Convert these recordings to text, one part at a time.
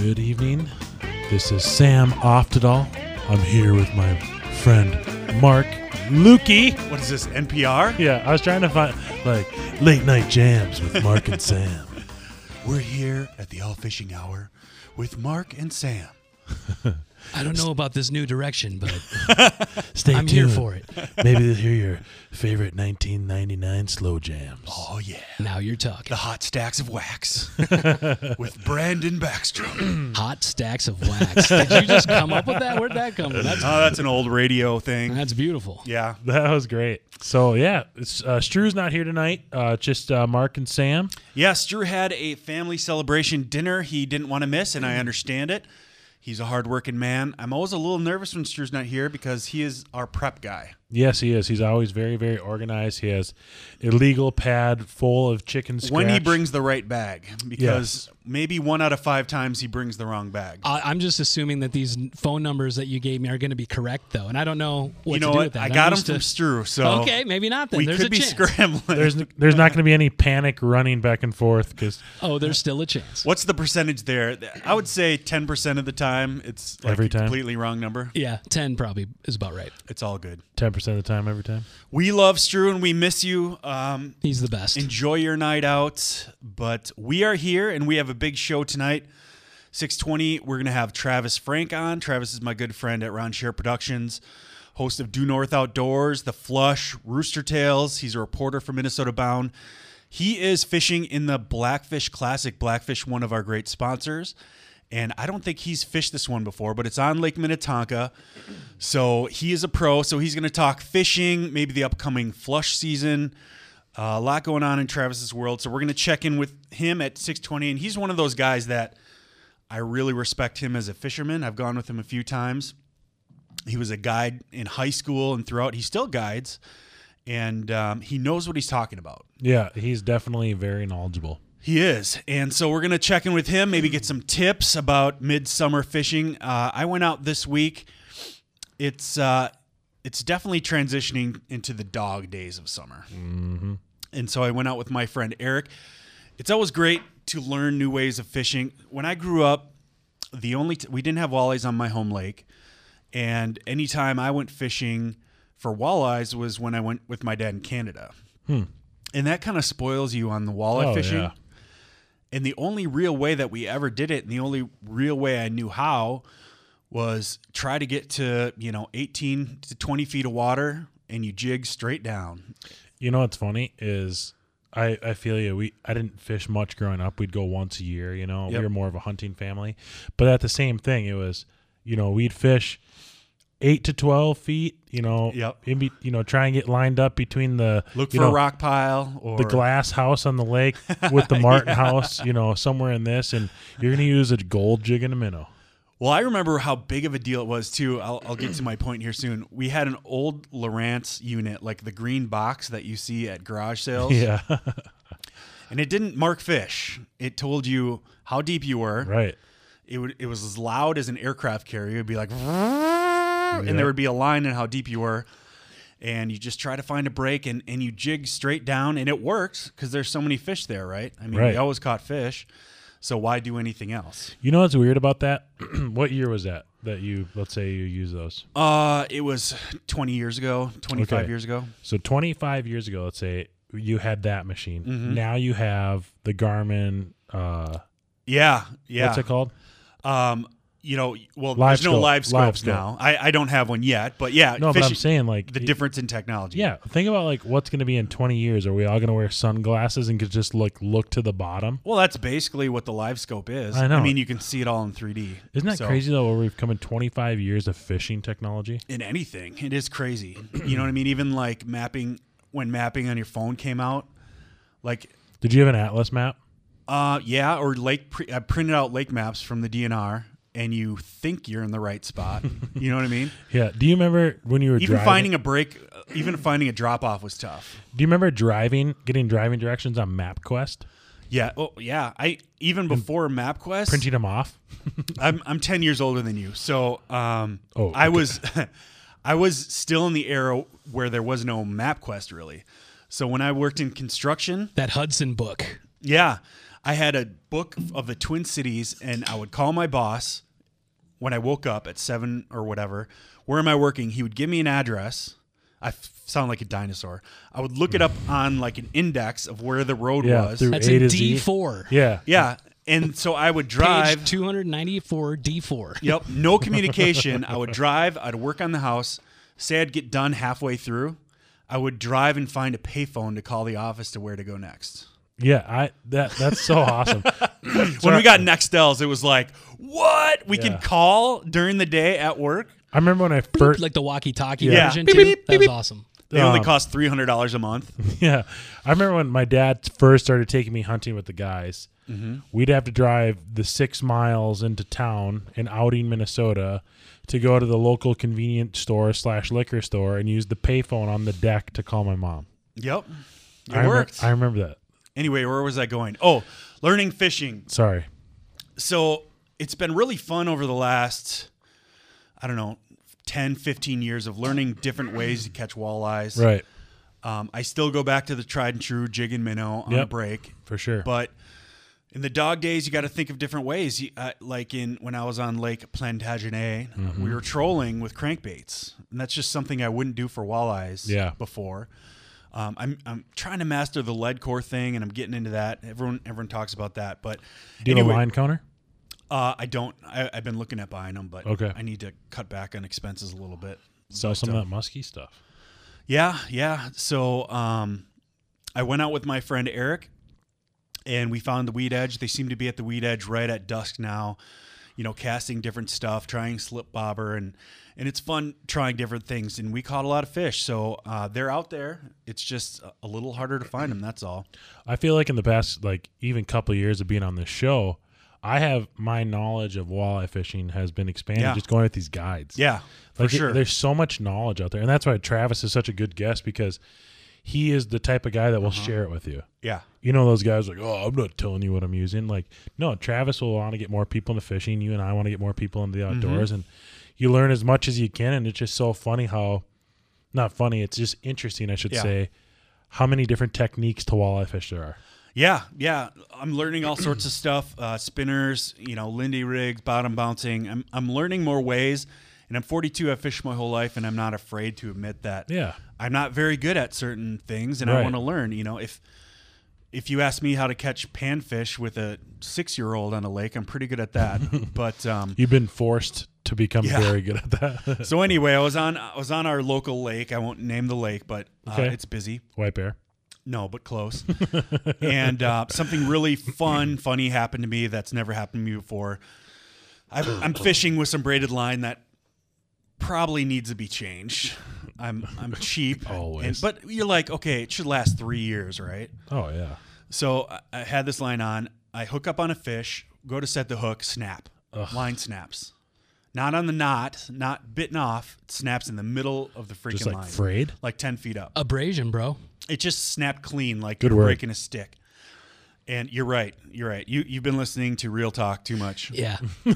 Good evening. This is Sam Oftedal. I'm here with my friend Mark Lukey. What is this, NPR? Yeah, I was trying to find like late night jams with Mark and Sam. We're here at the All Fishing Hour with Mark and Sam. I don't know about this new direction, but Stay I'm tuned. here for it. Maybe they'll hear your favorite 1999 slow jams. Oh, yeah. Now you're talking. The hot stacks of wax with Brandon Backstrom. Hot stacks of wax. Did you just come up with that? Where'd that come from? That's, Oh, that's an old radio thing. that's beautiful. Yeah. That was great. So yeah, it's, uh, Stru's not here tonight. Uh, just uh, Mark and Sam. Yes, Drew had a family celebration dinner he didn't want to miss, and I understand it. He's a hardworking man. I'm always a little nervous when Drew's not here because he is our prep guy. Yes, he is. He's always very, very organized. He has a legal pad full of chicken scratch. When he brings the right bag, because maybe one out of five times he brings the wrong bag. I, I'm just assuming that these phone numbers that you gave me are going to be correct, though, and I don't know what you know to do what? with that. I I'm got him used from to- Stru, so Okay, maybe not then. we There's could a be chance. scrambling. there's there's not going to be any panic running back and forth because Oh, there's still a chance. What's the percentage there? I would say 10% of the time it's like Every a time? completely wrong number. Yeah, ten probably is about right. It's all good. Ten percent of the time, every time. We love Stru and we miss you. Um, He's the best. enjoy your night out, but we are here and we have a big show tonight. 620, we're going to have Travis Frank on. Travis is my good friend at Ron Schara Productions, host of Due North Outdoors, The Flush, Rooster Tales. He's a reporter for Minnesota Bound. He is fishing in the Blackfish Classic. Blackfish, one of our great sponsors. And I don't think he's fished this one before, but it's on Lake Minnetonka. So he is a pro. So he's going to talk fishing, maybe the upcoming flush season. Uh, a lot going on in Travis's world. So we're going to check in with him at 620. And he's one of those guys that I really respect him as a fisherman. I've gone with him a few times. He was a guide in high school and throughout. He still guides. And um, he knows what he's talking about. Yeah, he's definitely very knowledgeable. He is. And so we're going to check in with him, maybe get some tips about midsummer fishing. Uh, I went out this week. It's uh, it's definitely transitioning into the dog days of summer. Mm-hmm. And so I went out with my friend Eric. It's always great to learn new ways of fishing. When I grew up, the only t- we didn't have walleyes on my home lake, and anytime I went fishing for walleyes was when I went with my dad in Canada. And that kind of spoils you on the walleye Oh, fishing. yeah. And the only real way that we ever did it, and the only real way I knew how, was try to get to you know 18 to 20 feet of water, and you jig straight down. You know what's funny is I I feel you. We I didn't fish much growing up. We'd go once a year. You know, Yep. we were more of a hunting family. But at the same thing, it was you know we'd fish eight to twelve feet. You know, Yep. in be, you know try and get lined up between the Look for know, a rock pile or the glass house on the lake with the Martin house, you know, somewhere in this, and you're gonna use a gold jig and a minnow. Well, I remember how big of a deal it was too. I'll, I'll get to my point here soon. We had an old Lowrance unit, like the green box that you see at garage sales, Yeah, and it didn't mark fish. It told you how deep you were. right. It would it was as loud as an aircraft carrier. It'd be like, and there would be a line in how deep you were, and you just try to find a break and and you jig straight down, and it works because there's so many fish there, right? I mean, Right. we always caught fish, so why do anything else? You know what's weird about that? what year was that that you let's say you use those? Uh, it was 20 years ago, 25 Okay. years ago. So 25 years ago, let's say you had that machine. Mm-hmm. Now you have the Garmin. Uh, Yeah, yeah. What's it called? Um, you know, well, Live there's no scope. live Live scopes scope. now. I, I don't have one yet, but yeah, No, but I'm saying like the it- difference in technology. Yeah, think about like what's going to be in 20 years. Are we all going to wear sunglasses and could just like look to the bottom? Well, that's basically what the live scope is. I know. I mean, you can see it all in 3D. Isn't that So- crazy though? Where we've come in 25 years of fishing technology. in anything. It is crazy. you know what I mean? Even like mapping when mapping on your phone came out, like Did you have an atlas map? uh yeah, or lake pre- I printed out lake maps from the DNR and you think you're in the right spot. you know what I mean? Yeah. Do you remember when you were Even driving? finding a break, uh, even finding a drop off was tough. Do you remember driving, getting driving directions on MapQuest, Yeah. Oh, yeah. I even before MapQuest, printing them off? I'm I'm 10 years older than you. So, um Oh, I was I was still in the era where there was no MapQuest really. So when I worked in construction, That Hudson book. yeah, I had a book of the Twin Cities, and I would call my boss when I woke up at seven or whatever. Where am I working? He would give me an address. I f- sound like a dinosaur. I would look it up on like an index of where the road Yeah, was. through That's A a to D Z. four. Yeah. Yeah, and so I would drive. Page two hundred ninety four D four. Yep, no communication. I would drive. I'd work on the house. Say I'd get done halfway through. I would drive and find a payphone to call the office to where to go next. Yeah, I that that's so awesome. When we got Nextels, it was like, what? We Yeah. could call during the day at work. I remember when I first Like the walkie talkie Yeah. version Beep, too. beep, that was beep, beep. awesome. They only Um, cost three hundred dollars a month. Yeah. I remember when my dad first started taking me hunting with the guys. Mm-hmm. We'd have to drive the six miles into town in Outing, Minnesota, to go to the local convenience store slash liquor store and use the payphone on the deck to call my mom. Yep, it I remember- worked. I remember that. Anyway, where was I going? Oh, learning fishing. Sorry. so it's been really fun over the last i don't know 10 15 years of learning different ways to catch walleyes Right. um, i still go back to the tried and true jig and minnow on a break For sure. but in the dog days you got to think of different ways You- uh, like in when i was on lake plantagenet Mm-hmm. we were trolling with crankbaits and that's just something i wouldn't do for walleyes Yeah. before um, I'm, I'm trying to master the lead core thing and i'm getting into that everyone everyone talks about that but Do you have a line counter? uh, I don't. I, I've been looking at buying them, but Okay. I need to cut back on expenses a little bit. Sell But, some uh, of that musky stuff. Yeah, yeah. So um, I went out with my friend Eric, and we found the Weed Edge. They seem to be at the Weed Edge right at dusk now. You know, casting different stuff, trying slip bobber, and and it's fun trying different things. And we caught a lot of fish, so uh, they're out there. It's just a- little harder to find them. That's all. I feel like in the past, like even couple of years of being on this show, I have my knowledge of walleye fishing has been expanded Yeah. just going with these guides. Yeah, for Like it- sure. there's so much knowledge out there, and that's why Travis is such a good guest because he is the type of guy that will Uh-huh. share it with you. yeah, You know those guys like, oh, I'm not telling you what I'm using. Like, no, Travis will want to get more people into fishing. You and I want to get more people into the Mm-hmm. outdoors, and you learn as much as you can. And it's just so funny how, not funny, it's just interesting, I should Yeah. say, how many different techniques to walleye fish there are. Yeah, yeah. I'm learning all sorts of stuff. Uh, spinners, you know, Lindy rigs, bottom bouncing. I'm I'm learning more ways. And I'm 42. I've fished my whole life, and I'm not afraid to admit that. Yeah. I'm not very good at certain things, and I want to learn. You know, if if you ask me how to catch panfish with a six year old on a lake, I'm pretty good at that. but um, You've been forced to become Yeah. very good at that. so anyway, I was on I was on our local lake. I won't name the lake, but uh, Okay. it's busy. White bear. No, but close. and uh, something really fun, funny happened to me that's never happened to me before. I've, I'm fishing with some braided line that probably needs to be changed. I'm I'm cheap, Always. and- but you're like, okay, it should last three years, right? Oh yeah. So I, I had this line on. I hook up on a fish, go to set the hook, snap. Line snaps. Not on the knot, not bitten off. It snaps in the middle of the freaking Just like line, frayed. like ten feet up Abrasion, bro. it just snapped clean like Good you're word. breaking a stick. And you're right. You're right. You you've been listening to Real Talk too much. Yeah.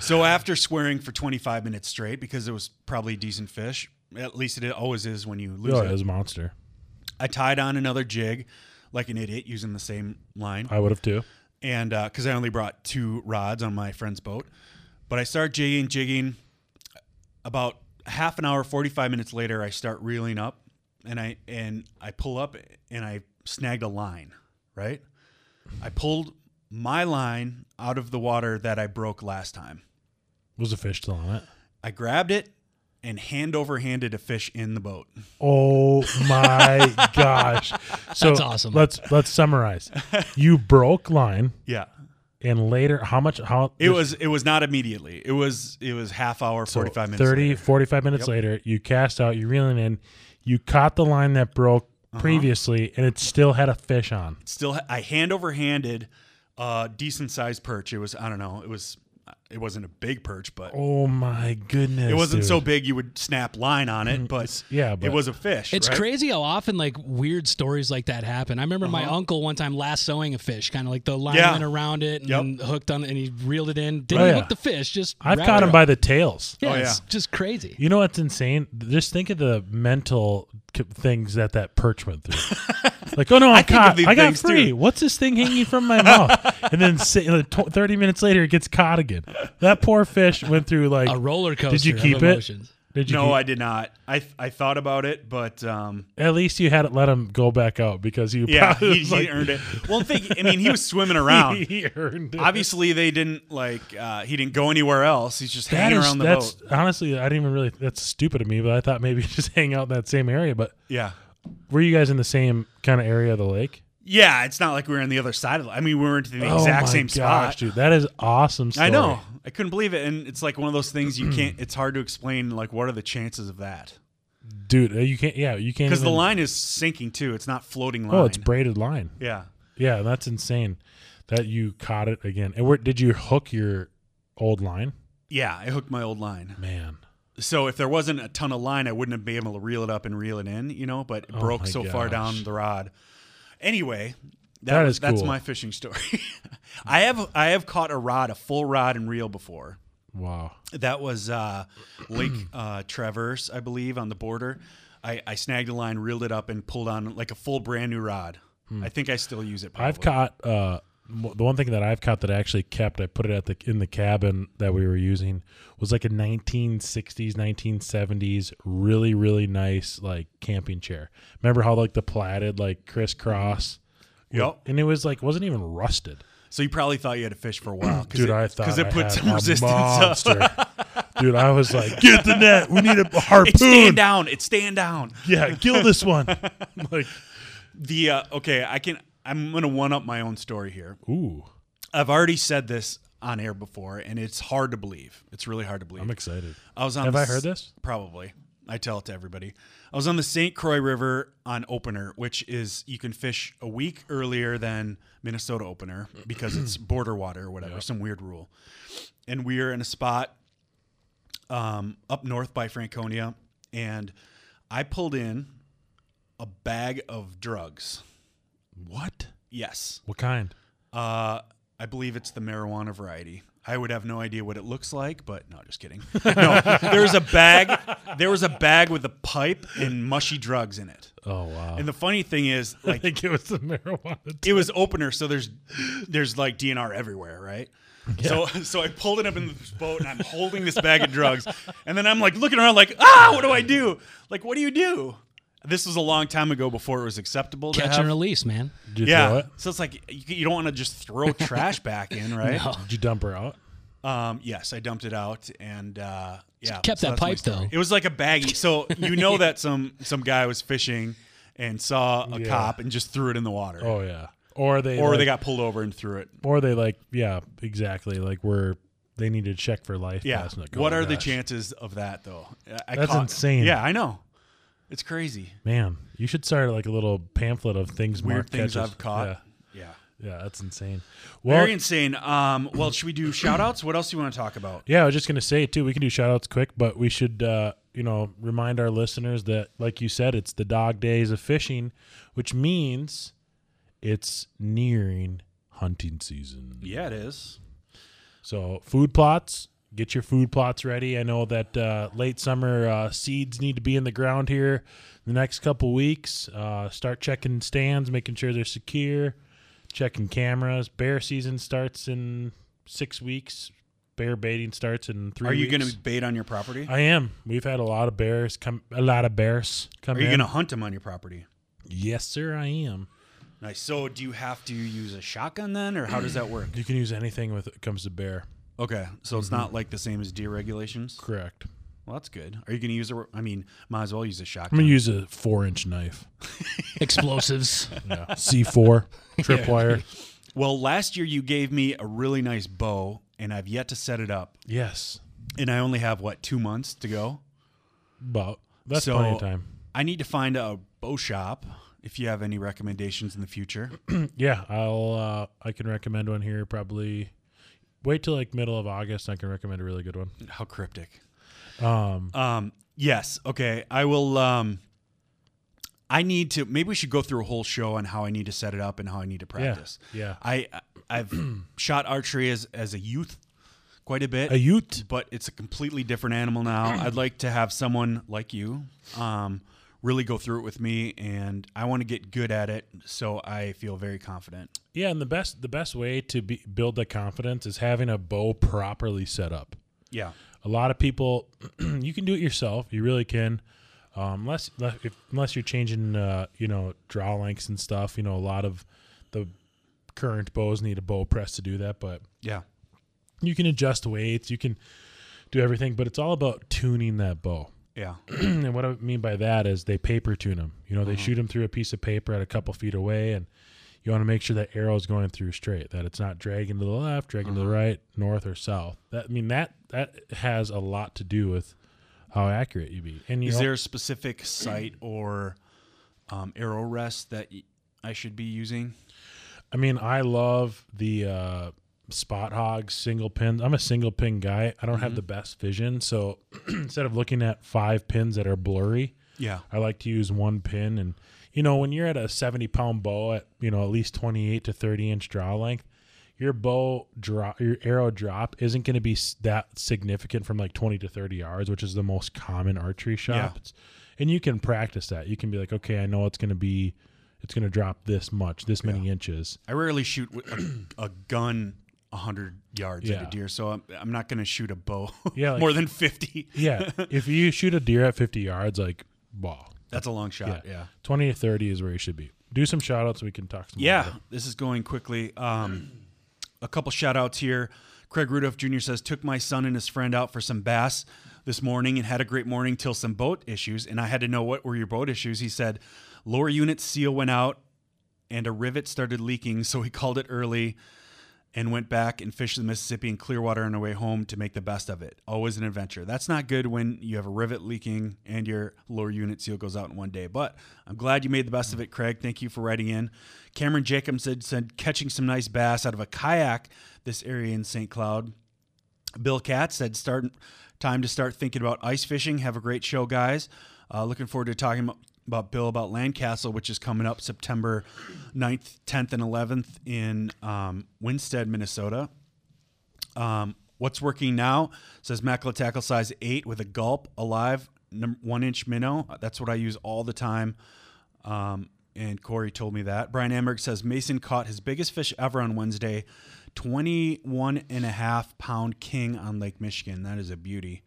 So after swearing for 25 minutes straight because it was probably decent fish, at least it always is when you lose Oh, it. it was a monster. I tied on another jig like an idiot using the same line. I would have too. and uh, because I only brought two rods on my friend's boat. But I start jigging, jigging. About half an hour, forty five minutes later, I start reeling up, and I and I pull up, and I snagged a line. Right, I pulled my line out of the water that I broke last time. Was a fish still on it? I grabbed it and hand over handed a fish in the boat. Oh my gosh! So That's awesome. Let's let's summarize. You broke line, Yeah. And later, how much? How It was it was not immediately. It was it was half hour, so 45 minutes. 30, later. 45 minutes Yep. later. You cast out. You're reeling in. You caught the line that broke Uh-huh. previously, and it still had a fish on. still I hand over handed a decent sized perch. It was I don't know. It was it wasn't a big perch, but Oh my goodness! it wasn't dude. so big you would snap line on it. But yeah, but it was a fish. It's right? crazy how often like weird stories like that happen. I remember my uncle one time lassoing a fish, kind of like the line Uh-huh. Yeah. went around it and Yep. hooked on it, and he reeled it in. Didn't Oh, yeah. hook the fish, just I've caught him by the tails. Yeah, Oh, it's just crazy. You know what's insane? Just think of the mental things that that perch went through. like, oh no, I'm think caught. these I got things, free. too. What's this thing hanging from my mouth? And then si- uh, tw- 30 minutes later, it gets caught again. That poor fish went through like. A roller coaster. Did you of keep it? Did you no, keep- I did not. I I thought about it, but um, At least you had to let him go back out because you yeah, he, was he like- earned it. Well, think. I mean, he was swimming around. he earned it. Obviously, they didn't like. Uh, he didn't go anywhere else. He's just That hanging is- around the that's boat. honestly, I didn't even really. That's stupid of me, but I thought maybe just hang out in that same area. But Yeah, were you guys in the same kind of area of the lake? Yeah. It's not like we were on the other side of. the I mean, we were in the oh exact my same gosh, spot. dude! That is awesome. Story. I know. I couldn't believe it, and it's like one of those things you can't. It's hard to explain. Like, what are the chances of that? dude. uh, You can't. Yeah, you can't. Because the line is sinking too. It's not floating line. Oh, it's braided line. yeah. Yeah, that's insane. That you caught it again. And where did you hook your old line? Yeah, I hooked my old line. Man, So if there wasn't a ton of line, I wouldn't have been able to reel it up and reel it in, you know, but it Oh broke so far down the rod. Anyway, that, That was, is that's cool. my fishing story. I have I have caught a rod, a full rod and reel before. wow. That was uh, Lake uh, Traverse, I believe, on the border. I, I snagged a line, reeled it up, and pulled on like a full brand new rod. I think I still use it. Probably. Hmm. I've caught uh, the one thing that I've caught that I actually kept. I put it at the in the cabin that we were using was like a 1960s, 1970s, really really nice like camping chair. Remember how like the platted like crisscross. Yep. And it was like wasn't even rusted. So you probably thought you had to fish for a while, Dude, it, I thought because it I put some resistance. up. Dude, I was like, get the net. We need a harpoon. It's stand down. It's stand down. Yeah, kill this one. like, The uh, okay, I can. I'm gonna one up my own story here. ooh, I've already said this on air before, and it's hard to believe. It's really hard to believe. I'm excited. I was on. Have the I heard this? Probably. I tell it to everybody. I was on the St. Croix River on opener, which is you can fish a week earlier than Minnesota opener because it's border water or whatever, some weird rule. And we are in a spot um, up north by Franconia, and I pulled in a bag of drugs. What? Yes. What kind? Uh, I believe it's the marijuana variety. I would have no idea what it looks like, but no, just kidding. No, there was a bag. There was a bag with a pipe and mushy drugs in it. Oh wow. And the funny thing is, I like, think it was the marijuana. it was opener, so there's there's like DNR everywhere, right? So so I pulled it up in this boat and I'm holding this bag of drugs, and then I'm like looking around, like, ah, what do I do? Like, what do you do? This was a long time ago before it was acceptable to Catch have. and release, man. Did you throw yeah, it? so it's like you, you don't want to just throw trash back in, right? No. Did you dump her out? Um, yes, I dumped it out, and uh, yeah, Kept so that that's my pipe, story. though. It was like a baggie, so you know that some some guy was fishing and saw a Yeah. cop and just threw it in the water, Oh yeah. Or they or like, they got pulled over and threw it. or they like yeah exactly like we're they need to check for life. Yeah. vests. Like, what oh, are the gosh. chances of that though? I That's caught- insane. Yeah, I know. It's crazy. Man, you should start like a little pamphlet of things Weird Mark things catches. I've caught. Yeah. Yeah. Yeah, that's insane. Well, Very insane. Um, well, should we do shout outs? What else do you want to talk about? Yeah, I was just gonna say too. We can do shout outs quick, but we should, uh, you know, remind our listeners that, like you said, it's the dog days of fishing, which means it's nearing hunting season. Yeah, it is. So food plots, get your food plots ready. I know that uh, late summer uh, seeds need to be in the ground here the next couple weeks. Uh, start checking stands, making sure they're secure, checking cameras. Bear season starts in six weeks. Bear baiting starts in three. Are you going to bait on your property? I am. We've had a lot of bears come. A lot of bears come Are you going to hunt them on your property? Yes, sir. I am. Nice. So, do you have to use a shotgun then, or how does that work? You can use anything with it comes to bear. Okay, so it's Mm-hmm. not like the same as deer regulations. Correct. Well, that's good. Are you going to use a? I mean, might as well use a I'm shotgun. gonna use a four inch knife. Explosives. Yeah. C four tripwire. well, last year you gave me a really nice bow, and I've yet to set it up, Yes. and I only have what two months to go. But that's So- plenty of time. I need to find a bow shop. If you have any recommendations in the future, Yeah, I'll uh I can recommend one here probably wait till like middle of August I can recommend a really good one. how cryptic. Um Um, yes. Okay. I will. Um, I need to. Maybe we should go through a whole show on how I need to set it up and how I need to yeah. practice. Yeah. I I've shot archery as as a youth quite a bit, A ute? but it's a completely different animal now. I'd like to have someone like you um, really go through it with me, and I want to get good at it. So I feel very confident. Yeah, and the best the best way to be, build the confidence is having a bow properly set up. Yeah. A lot of people, you can do it yourself. You really can, um, unless if, unless you're changing, uh, you know, draw lengths and stuff. You know, a lot of the current bows need a bow press to do that, but Yeah. you can adjust weights. You can do everything, but it's all about tuning that bow. Yeah. and what I mean by that is they paper tune them. You know, they Uh-huh. shoot them through a piece of paper at a couple feet away, and you want to make sure that arrow is going through straight, that it's not dragging to the left, dragging to the Uh-huh. right, north or south. That I mean that that has a lot to do with how accurate you be. And you Is know, there a specific site or um, arrow rest that y- I should be using? I mean, I love the uh, Spot Hoggs, single pins. I'm a single pin guy. I don't Mm-hmm. have the best vision, so instead of looking at five pins that are blurry, Yeah. I like to use one pin. And you know, when you're at a 70 pound bow at you know at least 28 to 30 inch draw length, your bow drop, your arrow drop isn't going to be that significant from like 20 to 30 yards, which is the most common archery shot. It's- And you can practice that. You can be like, okay, I know it's going to be, it's going to drop this much, this many inches. I rarely shoot a, a gun 100 yards at a deer, so I'm, I'm not going to shoot a bow Yeah, like- more than 50. Yeah, if you shoot a deer at 50 yards, like, wow, That's a long shot. Yeah. 20 to 30 is where you should be. Do some shout outs so we can talk some Yeah. This is going quickly. Um, a couple shout outs here. Craig Rudolph Jr. says, took my son and his friend out for some bass this morning and had a great morning till some boat issues. And I had to know what were your boat issues. He said, lower unit seal went out and a rivet started leaking. So he called it early and went back and fished the Mississippi and Clearwater on our way home to make the best of it. Always an adventure. That's not good when you have a rivet leaking and your lower unit seal goes out in one day. But I'm glad you made the best of it, Craig. Thank you for writing in. Cameron Jacobs said, said catching some nice bass out of a kayak this area in St. Cloud. Bill Katz said, "Start time to start thinking about ice fishing. Have a great show, guys. Uh, looking forward to talking about, Bill about Landcastle, which is coming up September 9th, 10th, and 11th in um, Winsted, Minnesota. Um, what's working now says mackerel tackle size eight with a gulp alive one inch minnow. That's what I use all the time. Um, and Corey told me that. Brian Amberg says Mason caught his biggest fish ever on Wednesday 21 and a half pound king on Lake Michigan. That is a beauty.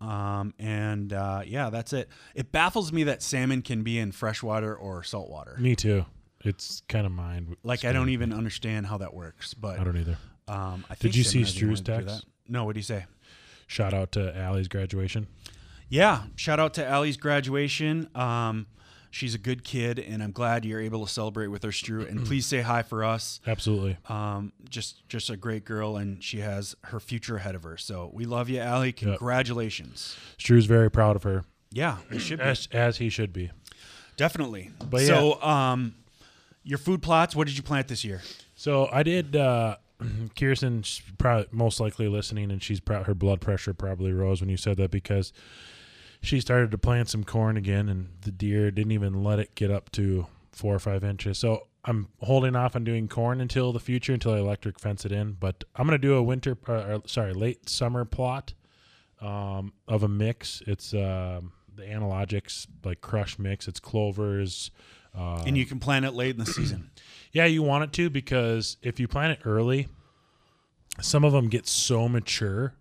Um, and uh, yeah, that's it. It baffles me that salmon can be in freshwater or saltwater. Me too. It's kind of mind. Like, I don't even understand how that works. But I don't either. um, I think Did you see salmon has been Stru's wanting to do text? No, what do you say? Shout out to Allie's graduation. Yeah, shout out to Allie's graduation. Um, she's a good kid, and I'm glad you're able to celebrate with her, Stru. And please say hi for us. Absolutely. Um, just just a great girl, and she has her future ahead of her. So we love you, Allie. Congratulations. Stru's very proud of her, Yeah, it should be as, as he should be. definitely. But so, um, your food plots. What did you plant this year? So I did. Uh, Kirsten, probably most likely listening, and she's proud. Her blood pressure probably rose when you said that because she started to plant some corn again, and the deer didn't even let it get up to four or five inches. So I'm holding off on doing corn until the future, until I electric fence it in. But I'm gonna do a winter, uh, sorry, late summer plot um, of a mix. It's um, the analogics like crush mix. It's clovers. Uh, and you can plant it late in the season. yeah, you want it to because if you plant it early, some of them get so mature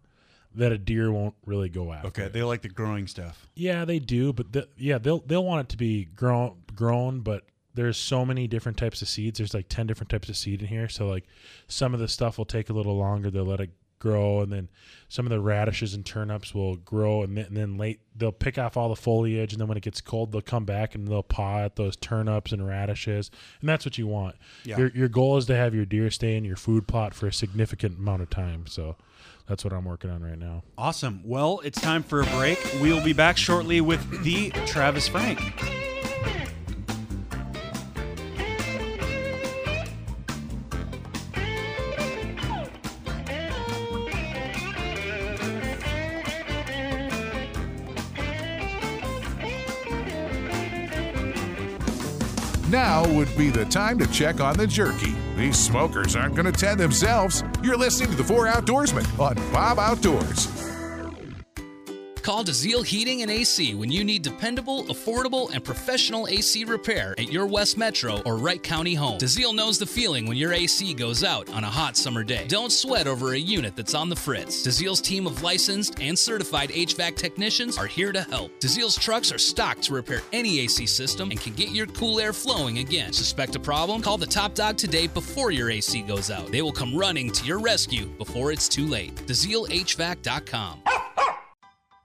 that a deer won't really go after. Okay, they like the growing stuff. Yeah, they do, but the, yeah, they'll they'll want it to be grown grown, but there's so many different types of seeds. There's like 10 different types of seed in here. So like some of the stuff will take a little longer. They'll let it grow and then some of the radishes and turnips will grow and then, and then late they'll pick off all the foliage and then when it gets cold they'll come back and they'll paw at those turnips and radishes and that's what you want. Yeah. Your your goal is to have your deer stay in your food plot for a significant amount of time. So that's what I'm working on right now. Awesome. Well, it's time for a break. We'll be back shortly with the Travis Frank. Now would be the time to check on the jerky. These smokers aren't going to tend themselves. You're listening to the Four Outdoorsmen on Bob Outdoors. Call DeZiel Heating and AC when you need dependable, affordable, and professional AC repair at your West Metro or Wright County home. DeZiel knows the feeling when your AC goes out on a hot summer day. Don't sweat over a unit that's on the fritz. DeZiel's team of licensed and certified HVAC technicians are here to help. DeZiel's trucks are stocked to repair any AC system and can get your cool air flowing again. Suspect a problem? Call the top dog today before your AC goes out. They will come running to your rescue before it's too late. DeZielHVAC.com.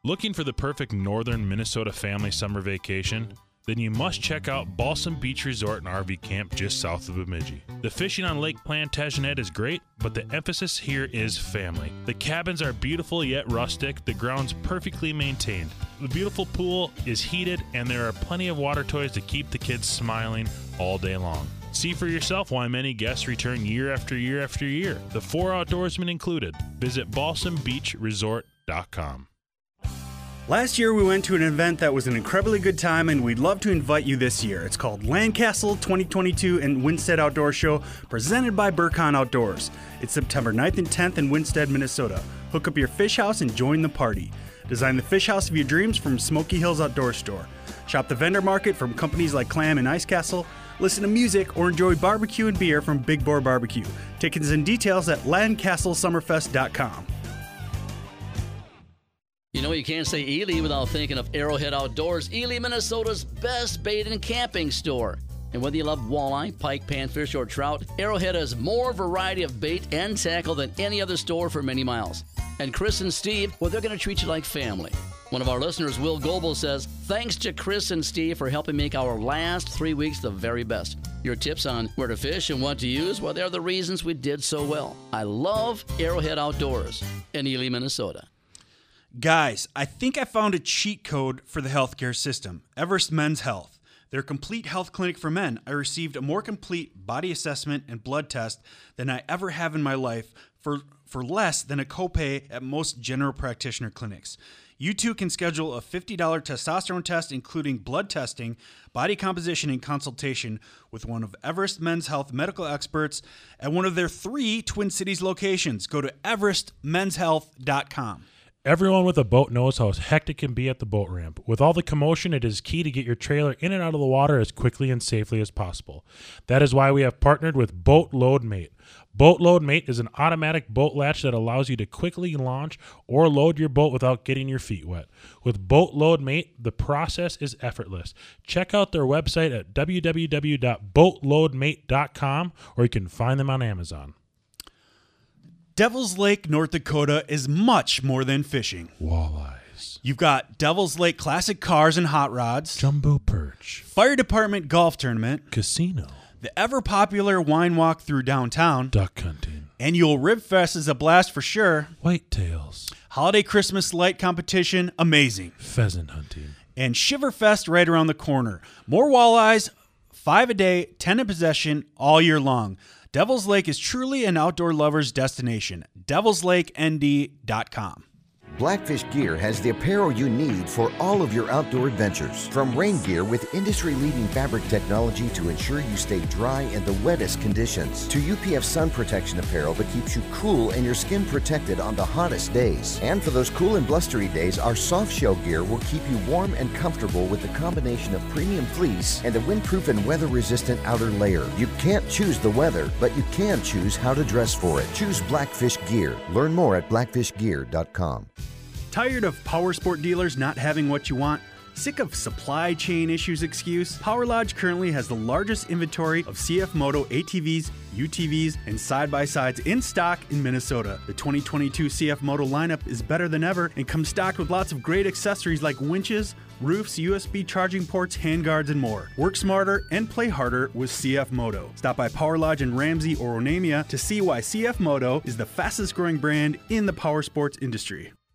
Looking for the perfect northern Minnesota family summer vacation? Then you must check out Balsam Beach Resort and RV Camp just south of Bemidji. The fishing on Lake Plantagenet is great, but the emphasis here is family. The cabins are beautiful yet rustic, the grounds perfectly maintained. The beautiful pool is heated, and there are plenty of water toys to keep the kids smiling all day long. See for yourself why many guests return year after year after year. The four outdoorsmen included. Visit balsambeachresort.com. Last year, we went to an event that was an incredibly good time, and we'd love to invite you this year. It's called Landcastle 2022 and Winsted Outdoor Show, presented by Burcon Outdoors. It's September 9th and 10th in Winsted, Minnesota. Hook up your fish house and join the party. Design the fish house of your dreams from Smoky Hills Outdoor Store. Shop the vendor market from companies like Clam and Ice Castle. Listen to music or enjoy barbecue and beer from Big Boar Barbecue. Tickets and details at landcastlesummerfest.com. You know, you can't say Ely without thinking of Arrowhead Outdoors, Ely, Minnesota's best bait and camping store. And whether you love walleye, pike, panfish, or trout, Arrowhead has more variety of bait and tackle than any other store for many miles. And Chris and Steve, well, they're going to treat you like family. One of our listeners, Will Goebel, says, Thanks to Chris and Steve for helping make our last three weeks the very best. Your tips on where to fish and what to use, well, they're the reasons we did so well. I love Arrowhead Outdoors in Ely, Minnesota. Guys, I think I found a cheat code for the healthcare system Everest Men's Health. Their complete health clinic for men. I received a more complete body assessment and blood test than I ever have in my life for, for less than a copay at most general practitioner clinics. You too can schedule a $50 testosterone test, including blood testing, body composition, and consultation with one of Everest Men's Health medical experts at one of their three Twin Cities locations. Go to everestmenshealth.com. Everyone with a boat knows how hectic it can be at the boat ramp. With all the commotion, it is key to get your trailer in and out of the water as quickly and safely as possible. That is why we have partnered with Boat Load Mate. Boat Load Mate is an automatic boat latch that allows you to quickly launch or load your boat without getting your feet wet. With Boat Load Mate, the process is effortless. Check out their website at www.boatloadmate.com or you can find them on Amazon. Devil's Lake, North Dakota is much more than fishing. Walleyes, You've got Devil's Lake classic cars and hot rods, jumbo perch, fire department golf tournament, casino, the ever popular wine walk through downtown, duck hunting, annual Rib Fest is a blast for sure, whitetails, holiday Christmas light competition, amazing, pheasant hunting. and Shiverfest right around the corner. More walleyes, five a day, 10 in possession all year long. Devil's Lake is truly an outdoor lover's destination. Devil'sLakeND.com. Blackfish Gear has the apparel you need for all of your outdoor adventures. From rain gear with industry leading fabric technology to ensure you stay dry in the wettest conditions, to UPF sun protection apparel that keeps you cool and your skin protected on the hottest days. And for those cool and blustery days, our soft shell gear will keep you warm and comfortable with the combination of premium fleece and the windproof and weather resistant outer layer. You can't choose the weather, but you can choose how to dress for it. Choose Blackfish Gear. Learn more at blackfishgear.com. Tired of power sport dealers not having what you want? Sick of supply chain issues excuse? Power Lodge currently has the largest inventory of CF Moto ATVs, UTVs, and side by sides in stock in Minnesota. The 2022 CF Moto lineup is better than ever and comes stocked with lots of great accessories like winches, roofs, USB charging ports, handguards, and more. Work smarter and play harder with CF Moto. Stop by Power Lodge in Ramsey or Onamia to see why CF Moto is the fastest growing brand in the power sports industry.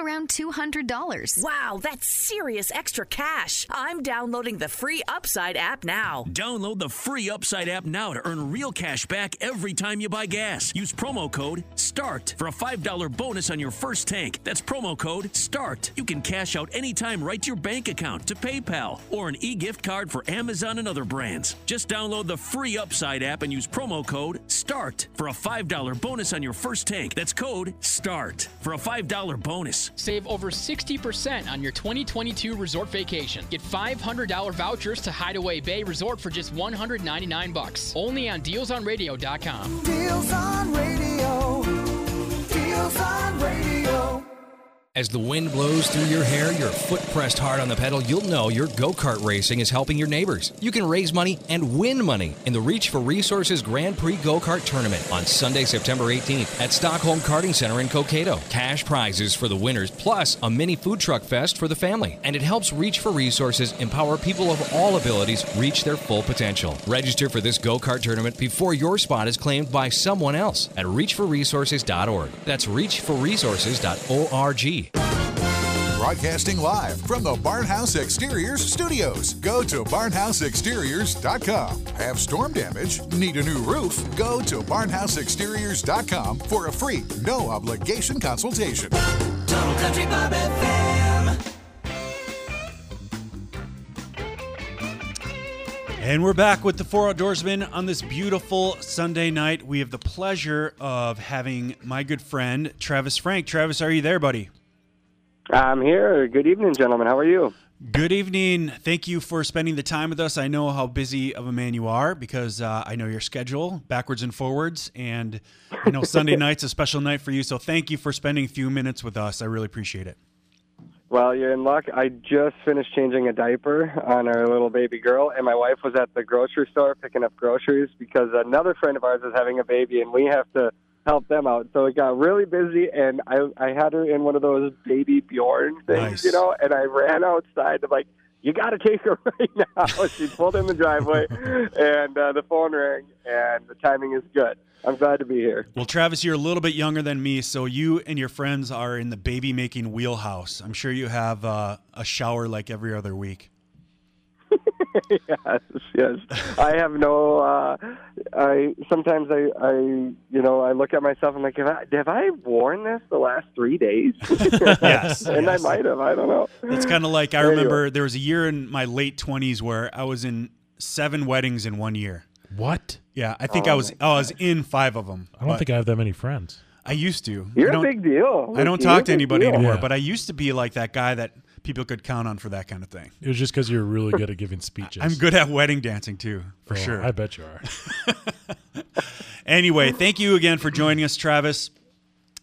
around around $200. Wow, that's serious extra cash. I'm downloading the free Upside app now. Download the free Upside app now to earn real cash back every time you buy gas. Use promo code START for a $5 bonus on your first tank. That's promo code START. You can cash out anytime right to your bank account, to PayPal, or an e gift card for Amazon and other brands. Just download the free Upside app and use promo code START for a $5 bonus on your first tank. That's code START for a $5 bonus. Save over 60% on your 2022 resort vacation. Get $500 vouchers to Hideaway Bay Resort for just 199 bucks. Only on dealsonradio.com. Deals on radio. Deals on radio. As the wind blows through your hair, your foot pressed hard on the pedal, you'll know your go kart racing is helping your neighbors. You can raise money and win money in the Reach for Resources Grand Prix Go Kart Tournament on Sunday, September 18th at Stockholm Karting Center in Cokato. Cash prizes for the winners, plus a mini food truck fest for the family. And it helps Reach for Resources empower people of all abilities reach their full potential. Register for this go kart tournament before your spot is claimed by someone else at reachforresources.org. That's reachforresources.org. Broadcasting live from the Barnhouse Exteriors studios. Go to barnhouseexteriors.com. Have storm damage? Need a new roof? Go to barnhouseexteriors.com for a free, no obligation consultation. Total Country Bob FM. And we're back with the Four Outdoorsmen on this beautiful Sunday night. We have the pleasure of having my good friend Travis Frank. Travis, are you there, buddy? I'm here. Good evening, gentlemen. How are you? Good evening. Thank you for spending the time with us. I know how busy of a man you are because uh, I know your schedule backwards and forwards, and I know Sunday night's a special night for you. So thank you for spending a few minutes with us. I really appreciate it. Well, you're in luck. I just finished changing a diaper on our little baby girl, and my wife was at the grocery store picking up groceries because another friend of ours is having a baby, and we have to help them out. So it got really busy, and I I had her in one of those baby Bjorn things, Nice. you know, and I ran outside to like. You got to take her right now. she pulled in the driveway, and uh, the phone rang, and the timing is good. I'm glad to be here. Well, Travis, you're a little bit younger than me, so you and your friends are in the baby making wheelhouse. I'm sure you have uh, a shower like every other week. yes, yes. I have no. Uh, I sometimes I, I, you know, I look at myself. And I'm like, have I, have I worn this the last three days? Yes, and yes. I might have. I don't know. It's kind of like I Anyway. remember there was a year in my late 20s where I was in seven weddings in one year. What? Yeah, I think Oh I was I was in five of them. I don't think I have that many friends. I used to. You're I a don't- big deal. I don't You're talk to anybody deal. anymore, Yeah. but I used to be like that guy that people could count on for that kind of thing. It was just because you're really good at giving speeches. I'm good at wedding dancing too, for Oh, sure. I bet you are. Anyway, thank you again for joining us, Travis.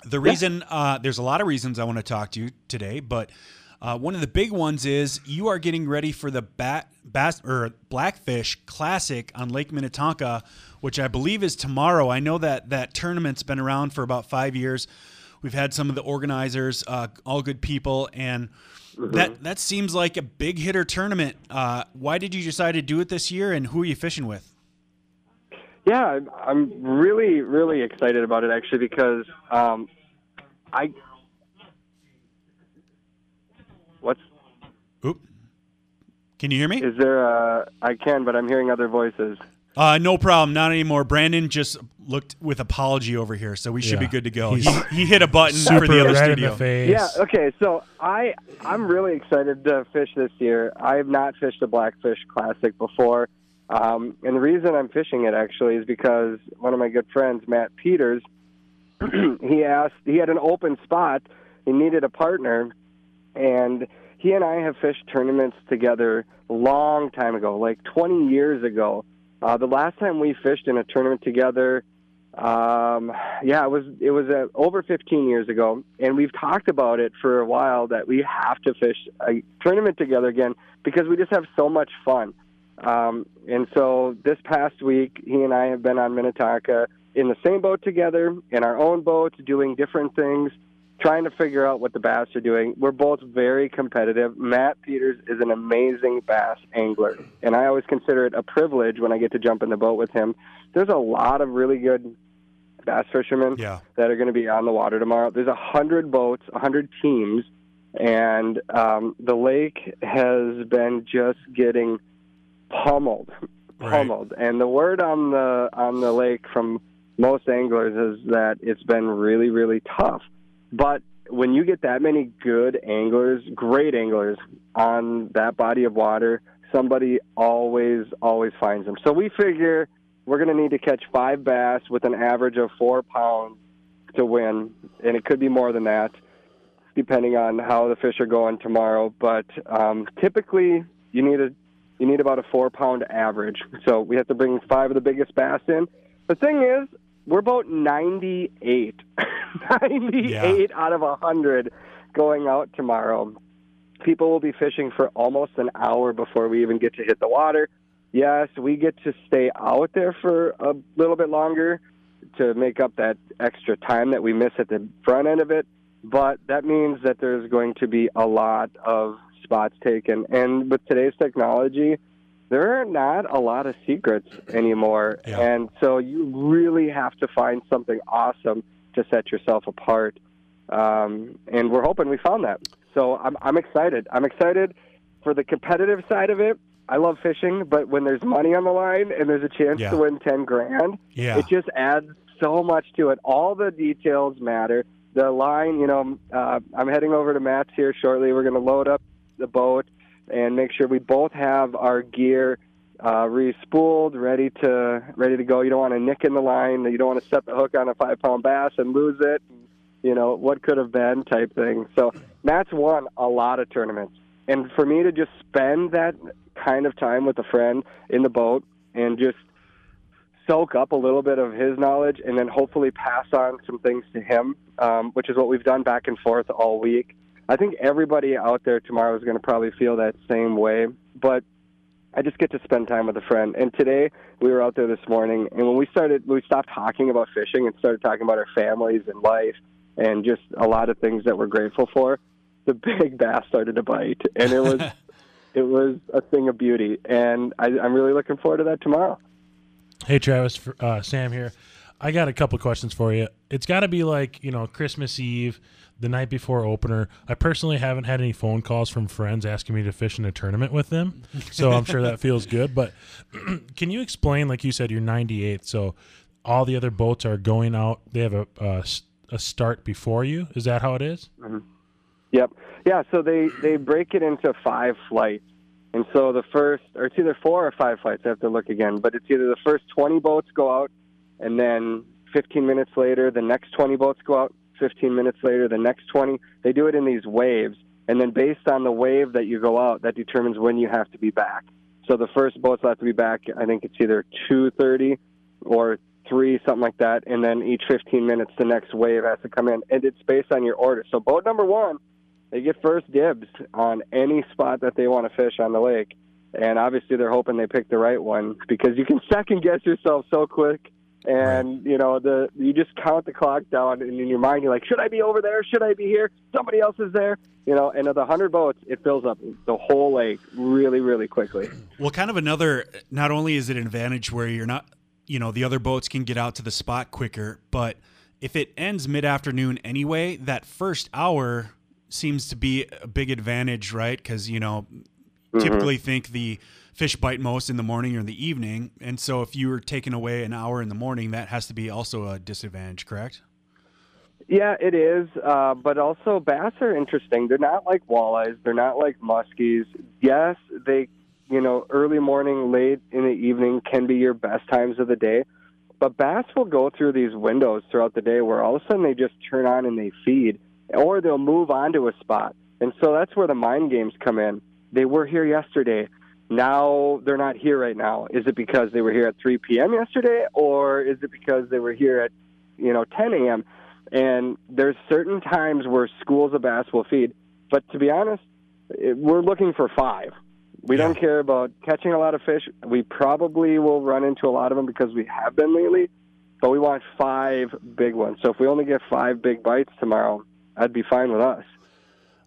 The reason uh, there's a lot of reasons I want to talk to you today, but uh, one of the big ones is you are getting ready for the bat, bass or Blackfish Classic on Lake Minnetonka, which I believe is tomorrow. I know that that tournament's been around for about five years. We've had some of the organizers, uh, all good people, and that that seems like a big hitter tournament. Uh, why did you decide to do it this year, and who are you fishing with? Yeah, I'm- I'm really, really excited about it actually because um, I. What's Oop. Can you hear me? is there? A, I can, but I'm hearing other voices. Uh, no problem. Not anymore. Brandon just looked with apology over here, so we should be good to go. He, he hit a button Super for the other red studio. the face. Yeah. Okay. So I I'm really excited to fish this year. I have not fished a Blackfish Classic before, um, and the reason I'm fishing it actually is because one of my good friends, Matt Peters, he asked he had an open spot. He needed a partner, and he and I have fished tournaments together a long time ago, like 20 years ago. Uh, the last time we fished in a tournament together, um, yeah, it was it was uh, over 15 years ago, and we've talked about it for a while that we have to fish a tournament together again because we just have so much fun. Um, and so this past week, he and I have been on Minnetonka in the same boat together, in our own boats, doing different things, trying to figure out what the bass are doing. We're both very competitive. Matt Peters is an amazing bass angler, and I always consider it a privilege when I get to jump in the boat with him. There's a lot of really good bass fishermen Yeah. that are going to be on the water tomorrow. There's a hundred boats, a hundred teams and um, the lake has been just getting pummeled, pummeled. And the word on the on the lake from most anglers is that it's been really, really tough. But when you get that many good anglers, great anglers on that body of water, somebody always, always finds them. So we figure we're going to need to catch five bass with an average of four pounds to win, and it could be more than that, depending on how the fish are going tomorrow. But um, typically, you need a you need about a four pound average. So we have to bring five of the biggest bass in. The thing is, we're about 98, 98 out of 100 going out tomorrow. People will be fishing for almost an hour before we even get to hit the water. Yes, we get to stay out there for a little bit longer to make up that extra time that we miss at the front end of it, but that means that there's going to be a lot of spots taken. And with today's technology, there are not a lot of secrets anymore. And so you really have to find something awesome to set yourself apart. Um, and we're hoping we found that. So I'm, I'm excited. I'm excited for the competitive side of it. I love fishing, but when there's money on the line and there's a chance Yeah. to win 10 grand, Yeah. it just adds so much to it. All the details matter. The line, you know, uh, I'm heading over to Matt's here shortly. We're going to load up the boat and make sure we both have our gear uh, re-spooled, ready to ready to go. You don't want to nick in the line. You don't want to set the hook on a five pound bass and lose it. You know what could have been type thing. So Matt's won a lot of tournaments, and for me to just spend that kind of time with a friend in the boat and just soak up a little bit of his knowledge and then hopefully pass on some things to him, um, which is what we've done back and forth all week. I think everybody out there tomorrow is going to probably feel that same way, but I just get to spend time with a friend. And today we were out there this morning, and when we started, we stopped talking about fishing and started talking about our families and life and just a lot of things that we're grateful for. The big bass started to bite, and it was it was a thing of beauty. And I, I'm really looking forward to that tomorrow. Hey, Travis, uh, Sam here. I got a couple questions for you. It's got to be like you know Christmas Eve, the night before opener. I personally haven't had any phone calls from friends asking me to fish in a tournament with them, so I'm sure that feels good. But can you explain, like you said, you're 98, so all the other boats are going out. They have a a, a start before you. Is that how it is? Mhm. Yep. Yeah. So they they break it into five flights, and so the first, or it's either four or five flights. I have to look again, but it's either the first twenty boats go out, and then fifteen minutes later, the next twenty boats go out. Fifteen minutes later, the next twenty. They do it in these waves, and then based on the wave that you go out, that determines when you have to be back. So the first boats have to be back. I think it's either two thirty or three, something like that, and then each 15 minutes the next wave has to come in, and it's based on your order. So boat number one, they get first dibs on any spot that they want to fish on the lake, and obviously they're hoping they pick the right one because you can second guess yourself so quick. And you know the you just count the clock down, and in your mind you're like, should I be over there? Should I be here? Somebody else is there, you know. And of the hundred boats, it fills up the whole lake really, really quickly. Well, kind of another. Not only is it an advantage where you're not, you know, the other boats can get out to the spot quicker, but if it ends mid afternoon anyway, that first hour seems to be a big advantage, right? Because you know, Mhm. typically think the fish bite most in the morning or in the evening, and so if you were taking away an hour in the morning, that has to be also a disadvantage, correct? Yeah, it is. Uh, but also, bass are interesting. They're not like walleyes. They're not like muskies. Yes, they, you know, early morning, late in the evening can be your best times of the day. But bass will go through these windows throughout the day where all of a sudden they just turn on and they feed, or they'll move on to a spot. And so that's where the mind games come in. They were here yesterday. Now they're not here right now. Is it because they were here at 3 p.m. yesterday, or is it because they were here at, you know, 10 a.m.? And there's certain times where schools of bass will feed. But to be honest, it, we're looking for five. We don't care about catching a lot of fish. We probably will run into a lot of them because we have been lately. But we want five big ones. So if we only get five big bites tomorrow, I'd be fine with us.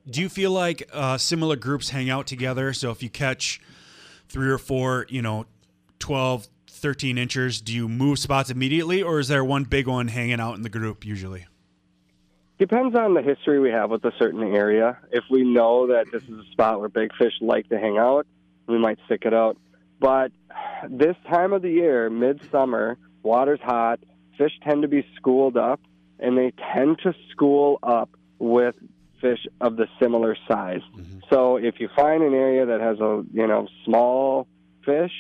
Do you feel like uh, similar groups hang out together? So if you catch three or four, you know, 12, 13 inches, do you move spots immediately or is there one big one hanging out in the group usually? depends on the history we have with a certain area. If we know that this is a spot where big fish like to hang out, we might stick it out. But this time of the year, midsummer, water's hot, fish tend to be schooled up, and they tend to school up with fish of the similar size. Mm-hmm. So if you find an area that has a you know small fish,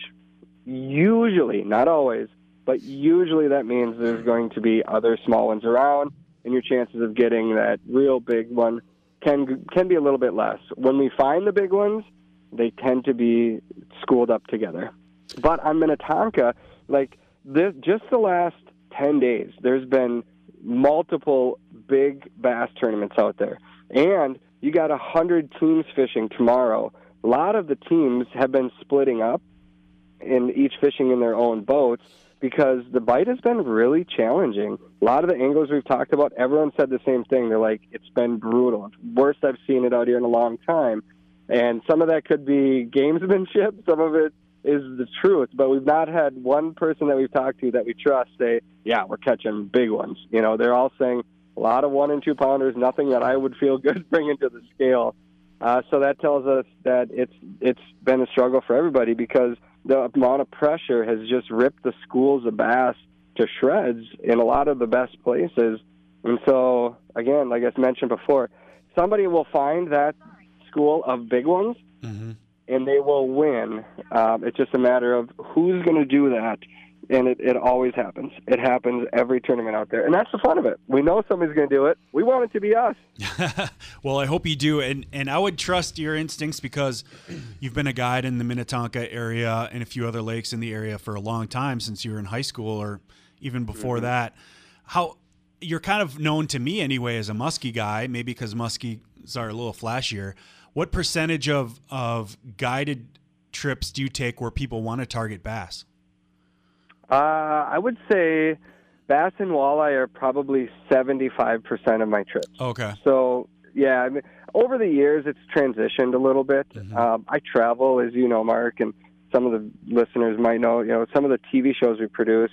usually, not always, but usually that means there's going to be other small ones around, and your chances of getting that real big one can can be a little bit less. When we find the big ones, they tend to be schooled up together. But on Minnetonka, like this, just the last ten days, there's been multiple big bass tournaments out there, and you got a hundred teams fishing tomorrow. A lot of the teams have been splitting up and each fishing in their own boats because the bite has been really challenging. A lot of the anglers we've talked about, everyone said the same thing. They're like, it's been brutal. It's worst I've seen it out here in a long time. And some of that could be gamesmanship. Some of it is the truth. But we've not had one person that we've talked to that we trust say, yeah, we're catching big ones. You know, they're all saying a lot of one and two pounders, nothing that I would feel good bringing to the scale. Uh, so that tells us that it's it's been a struggle for everybody because the amount of pressure has just ripped the schools of bass to shreds in a lot of the best places. And so, again, like I mentioned before, somebody will find that school of big ones and they will win. Um, it's just a matter of who's going to do that. And it, it always happens. It happens every tournament out there. And that's the fun of it. We know somebody's going to do it. We want it to be us. well, I hope you do, and and I would trust your instincts because you've been a guide in the Minnetonka area and a few other lakes in the area for a long time since you were in high school or even before Mhm. that. How you're kind of known to me anyway as a muskie guy, maybe because muskies are a little flashier. What percentage of of guided trips do you take where people want to target bass? Uh, I would say bass and walleye are probably 75% of my trips. Okay. So, yeah, I mean, over the years, it's transitioned a little bit. Um, I travel, as you know, Mark, and some of the listeners might know, you know, some of the TV shows we produce,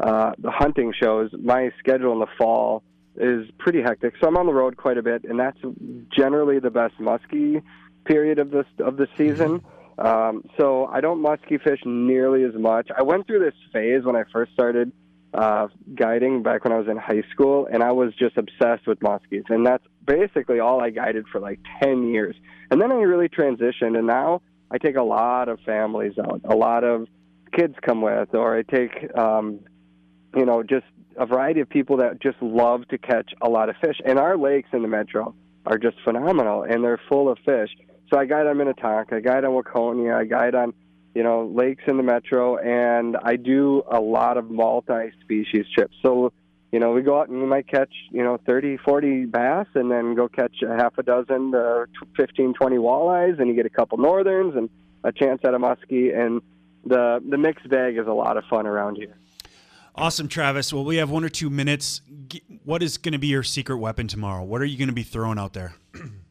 uh, the hunting shows, my schedule in the fall is pretty hectic. So I'm on the road quite a bit, and that's generally the best muskie period of this of the season. Um, so I don't muskie fish nearly as much. I went through this phase when I first started uh, guiding back when I was in high school, and I was just obsessed with muskies, and that's basically all I guided for like ten years. And then I really transitioned, and now I take a lot of families out. A lot of kids come with, or I take, um, you know, just a variety of people that just love to catch a lot of fish. And our lakes in the metro are just phenomenal, and they're full of fish. So I guide on Minnetonka, I guide on Waconia, I guide on, you know, lakes in the metro, and I do a lot of multi-species trips. So, you know, we go out and we might catch, you know, 30, 40 bass and then go catch a half a dozen uh, or 15, 20 walleyes, and you get a couple northerns and a chance at a muskie. And the, the mixed bag is a lot of fun around here. Awesome, Travis. Well, we have one or two minutes. What is going to be your secret weapon tomorrow? What are you going to be throwing out there?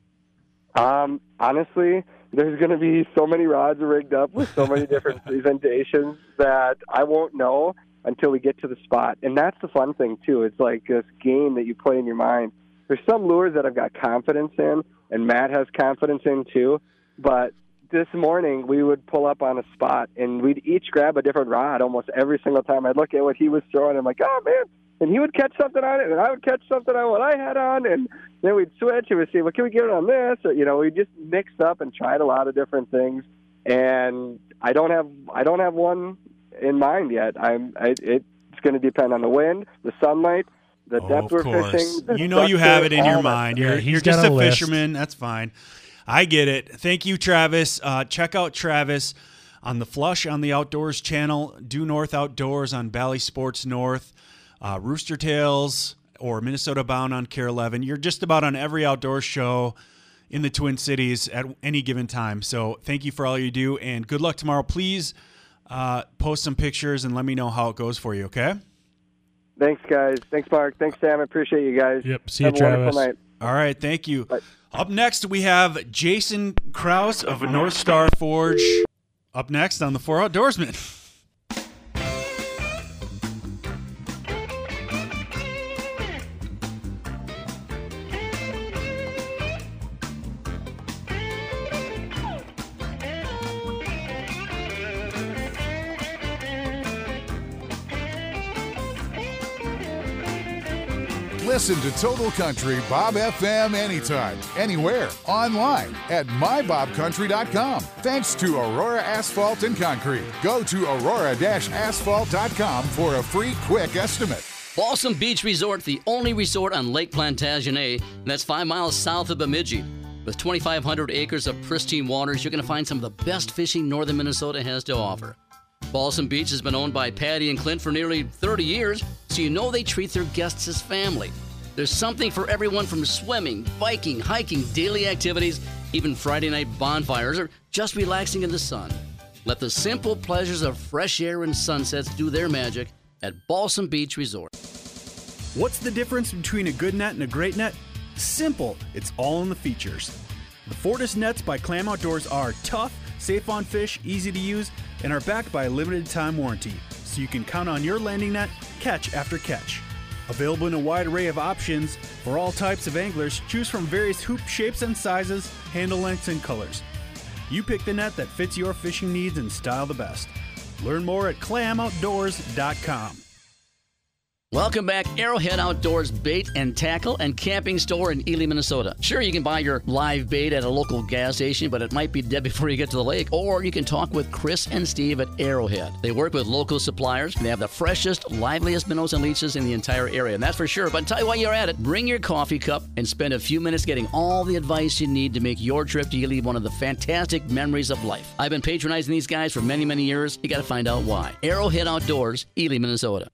Um, honestly, there's going to be so many rods rigged up with so many different presentations that I won't know until we get to the spot. And that's the fun thing too. It's like this game that you play in your mind. There's some lures that I've got confidence in, and Matt has confidence in too. But this morning we would pull up on a spot, and we'd each grab a different rod almost every single time. I'd look at what he was throwing. I'm like, oh man, and he would catch something on it, and I would catch something on what I had on, and then we'd switch and we'd see, well, can we get it on this? Or, you know, we just mixed up and tried a lot of different things, and I don't have I don't have one in mind yet. I'm I, it's going to depend on the wind, the sunlight, the Oh, depth of we're course. fishing. You know you have it in your mind. You're, you're just a fisherman. That's fine. I get it. Thank you, Travis. Uh, check out Travis on the Flush on the Outdoors channel, Due North Outdoors on Bally Sports North, uh, Rooster Tails, or Minnesota Bound on KARE 11. You're just about on every outdoor show in the Twin Cities at any given time. So thank you for all you do, and good luck tomorrow. Please uh, post some pictures and let me know how it goes for you, okay? Thanks, guys. Thanks, Mark. Thanks, Sam. I appreciate you guys. Yep. See Have a wonderful night. All right, thank you. Up next, we have Jason Kraus of Northstar Forge. Up next on the Four Outdoorsmen. Listen to Total Country Bob FM anytime, anywhere, online at mybobcountry.com. Thanks to Aurora Asphalt and Concrete. Go to aurora-asphalt.com for a free quick estimate. Balsam Beach Resort, the only resort on Lake Plantagenet, that's five miles south of Bemidji. With 2,500 acres of pristine waters, you're going to find some of the best fishing northern Minnesota has to offer. Balsam Beach has been owned by Patty and Clint for nearly 30 years, so you know they treat their guests as family. There's something for everyone from swimming, biking, hiking, daily activities, even Friday night bonfires, or just relaxing in the sun. Let the simple pleasures of fresh air and sunsets do their magic at Balsam Beach Resort. What's the difference between a good net and a great net? Simple. It's all in the features. The Fortis nets by Clam Outdoors are tough, safe on fish, easy to use, and are backed by a limited time warranty, so you can count on your landing net catch after catch. Available in a wide array of options for all types of anglers, choose from various hoop shapes and sizes, handle lengths, and colors. You pick the net that fits your fishing needs and style the best. Learn more at clamoutdoors.com. Welcome back, Arrowhead Outdoors Bait and Tackle and Camping Store in Ely, Minnesota. Sure, you can buy your live bait at a local gas station, but it might be dead before you get to the lake. Or you can talk with Chris and Steve at Arrowhead. They work with local suppliers. And they have the freshest, liveliest minnows and leeches in the entire area, and that's for sure. But tell you while you're at it, bring your coffee cup and spend a few minutes getting all the advice you need to make your trip to Ely one of the fantastic memories of life. I've been patronizing these guys for many, many years. You got to find out why. Arrowhead Outdoors, Ely, Minnesota.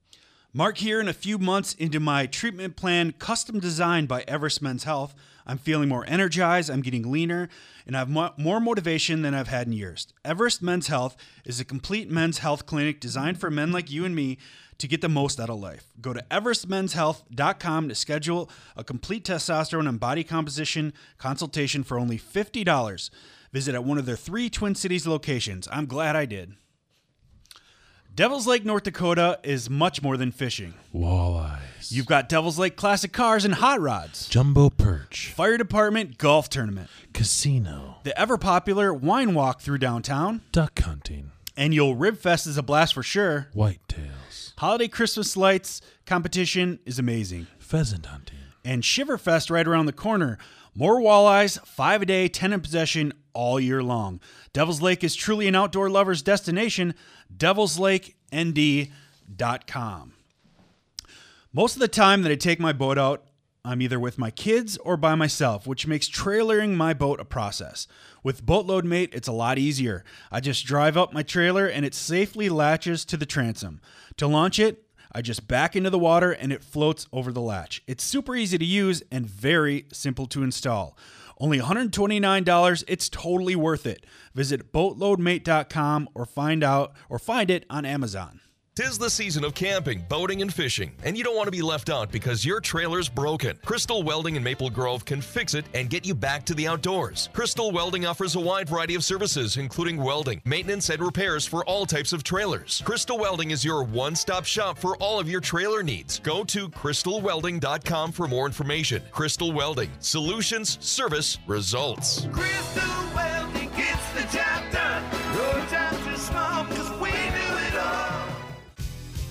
Mark here in a few months into my treatment plan, custom designed by Everest Men's Health. I'm feeling more energized, I'm getting leaner, and I have more motivation than I've had in years. Everest Men's Health is a complete men's health clinic designed for men like you and me to get the most out of life. Go to everestmenshealth.com to schedule a complete testosterone and body composition consultation for only $50. Visit at one of their three Twin Cities locations. I'm glad I did. Devil's Lake, North Dakota is much more than fishing. Walleyes. You've got Devil's Lake classic cars and hot rods, Jumbo perch. fire department golf tournament, Casino. the ever popular wine walk through downtown, Duck hunting. annual Rib Fest is a blast for sure. Whitetails. Holiday Christmas lights competition is amazing. Pheasant hunting. And Shiverfest right around the corner. More walleyes, five a day, 10 in possession all year long. Devil's Lake is truly an outdoor lover's destination. Devil'sLakeND.com. Most of the time that I take my boat out, I'm either with my kids or by myself, which makes trailering my boat a process. With Boatload Mate, it's a lot easier. I just drive up my trailer and it safely latches to the transom. To launch it, I just back into the water and it floats over the latch. It's super easy to use and very simple to install. Only $129, it's totally worth it. Visit boatloadmate.com or find out or find it on Amazon. Tis the season of camping, boating, and fishing, and you don't want to be left out because your trailer's broken. Crystal Welding in Maple Grove can fix it and get you back to the outdoors. Crystal Welding offers a wide variety of services, including welding, maintenance, and repairs for all types of trailers. Crystal Welding is your one stop shop for all of your trailer needs. Go to crystalwelding.com for more information. Crystal Welding, solutions, service, results. Crystal Welding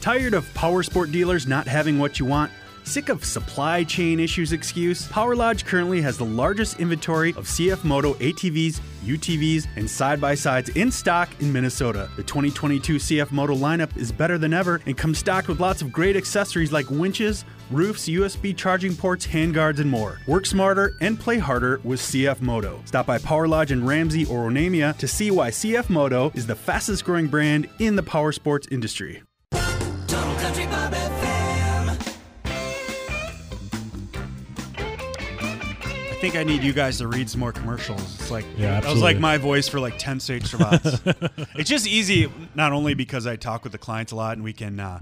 Tired of power sport dealers not having what you want? Sick of supply chain issues excuse? Power Lodge currently has the largest inventory of CF Moto ATVs, UTVs, and side by sides in stock in Minnesota. The 2022 CF Moto lineup is better than ever and comes stocked with lots of great accessories like winches, roofs, USB charging ports, handguards, and more. Work smarter and play harder with CF Moto. Stop by Power Lodge in Ramsey or Onamia to see why CF Moto is the fastest growing brand in the power sports industry. Think I need you guys to read some more commercials. It's like Yeah, that was like my voice for like ten stage spots. it's just easy, not only because I talk with the clients a lot and we can uh,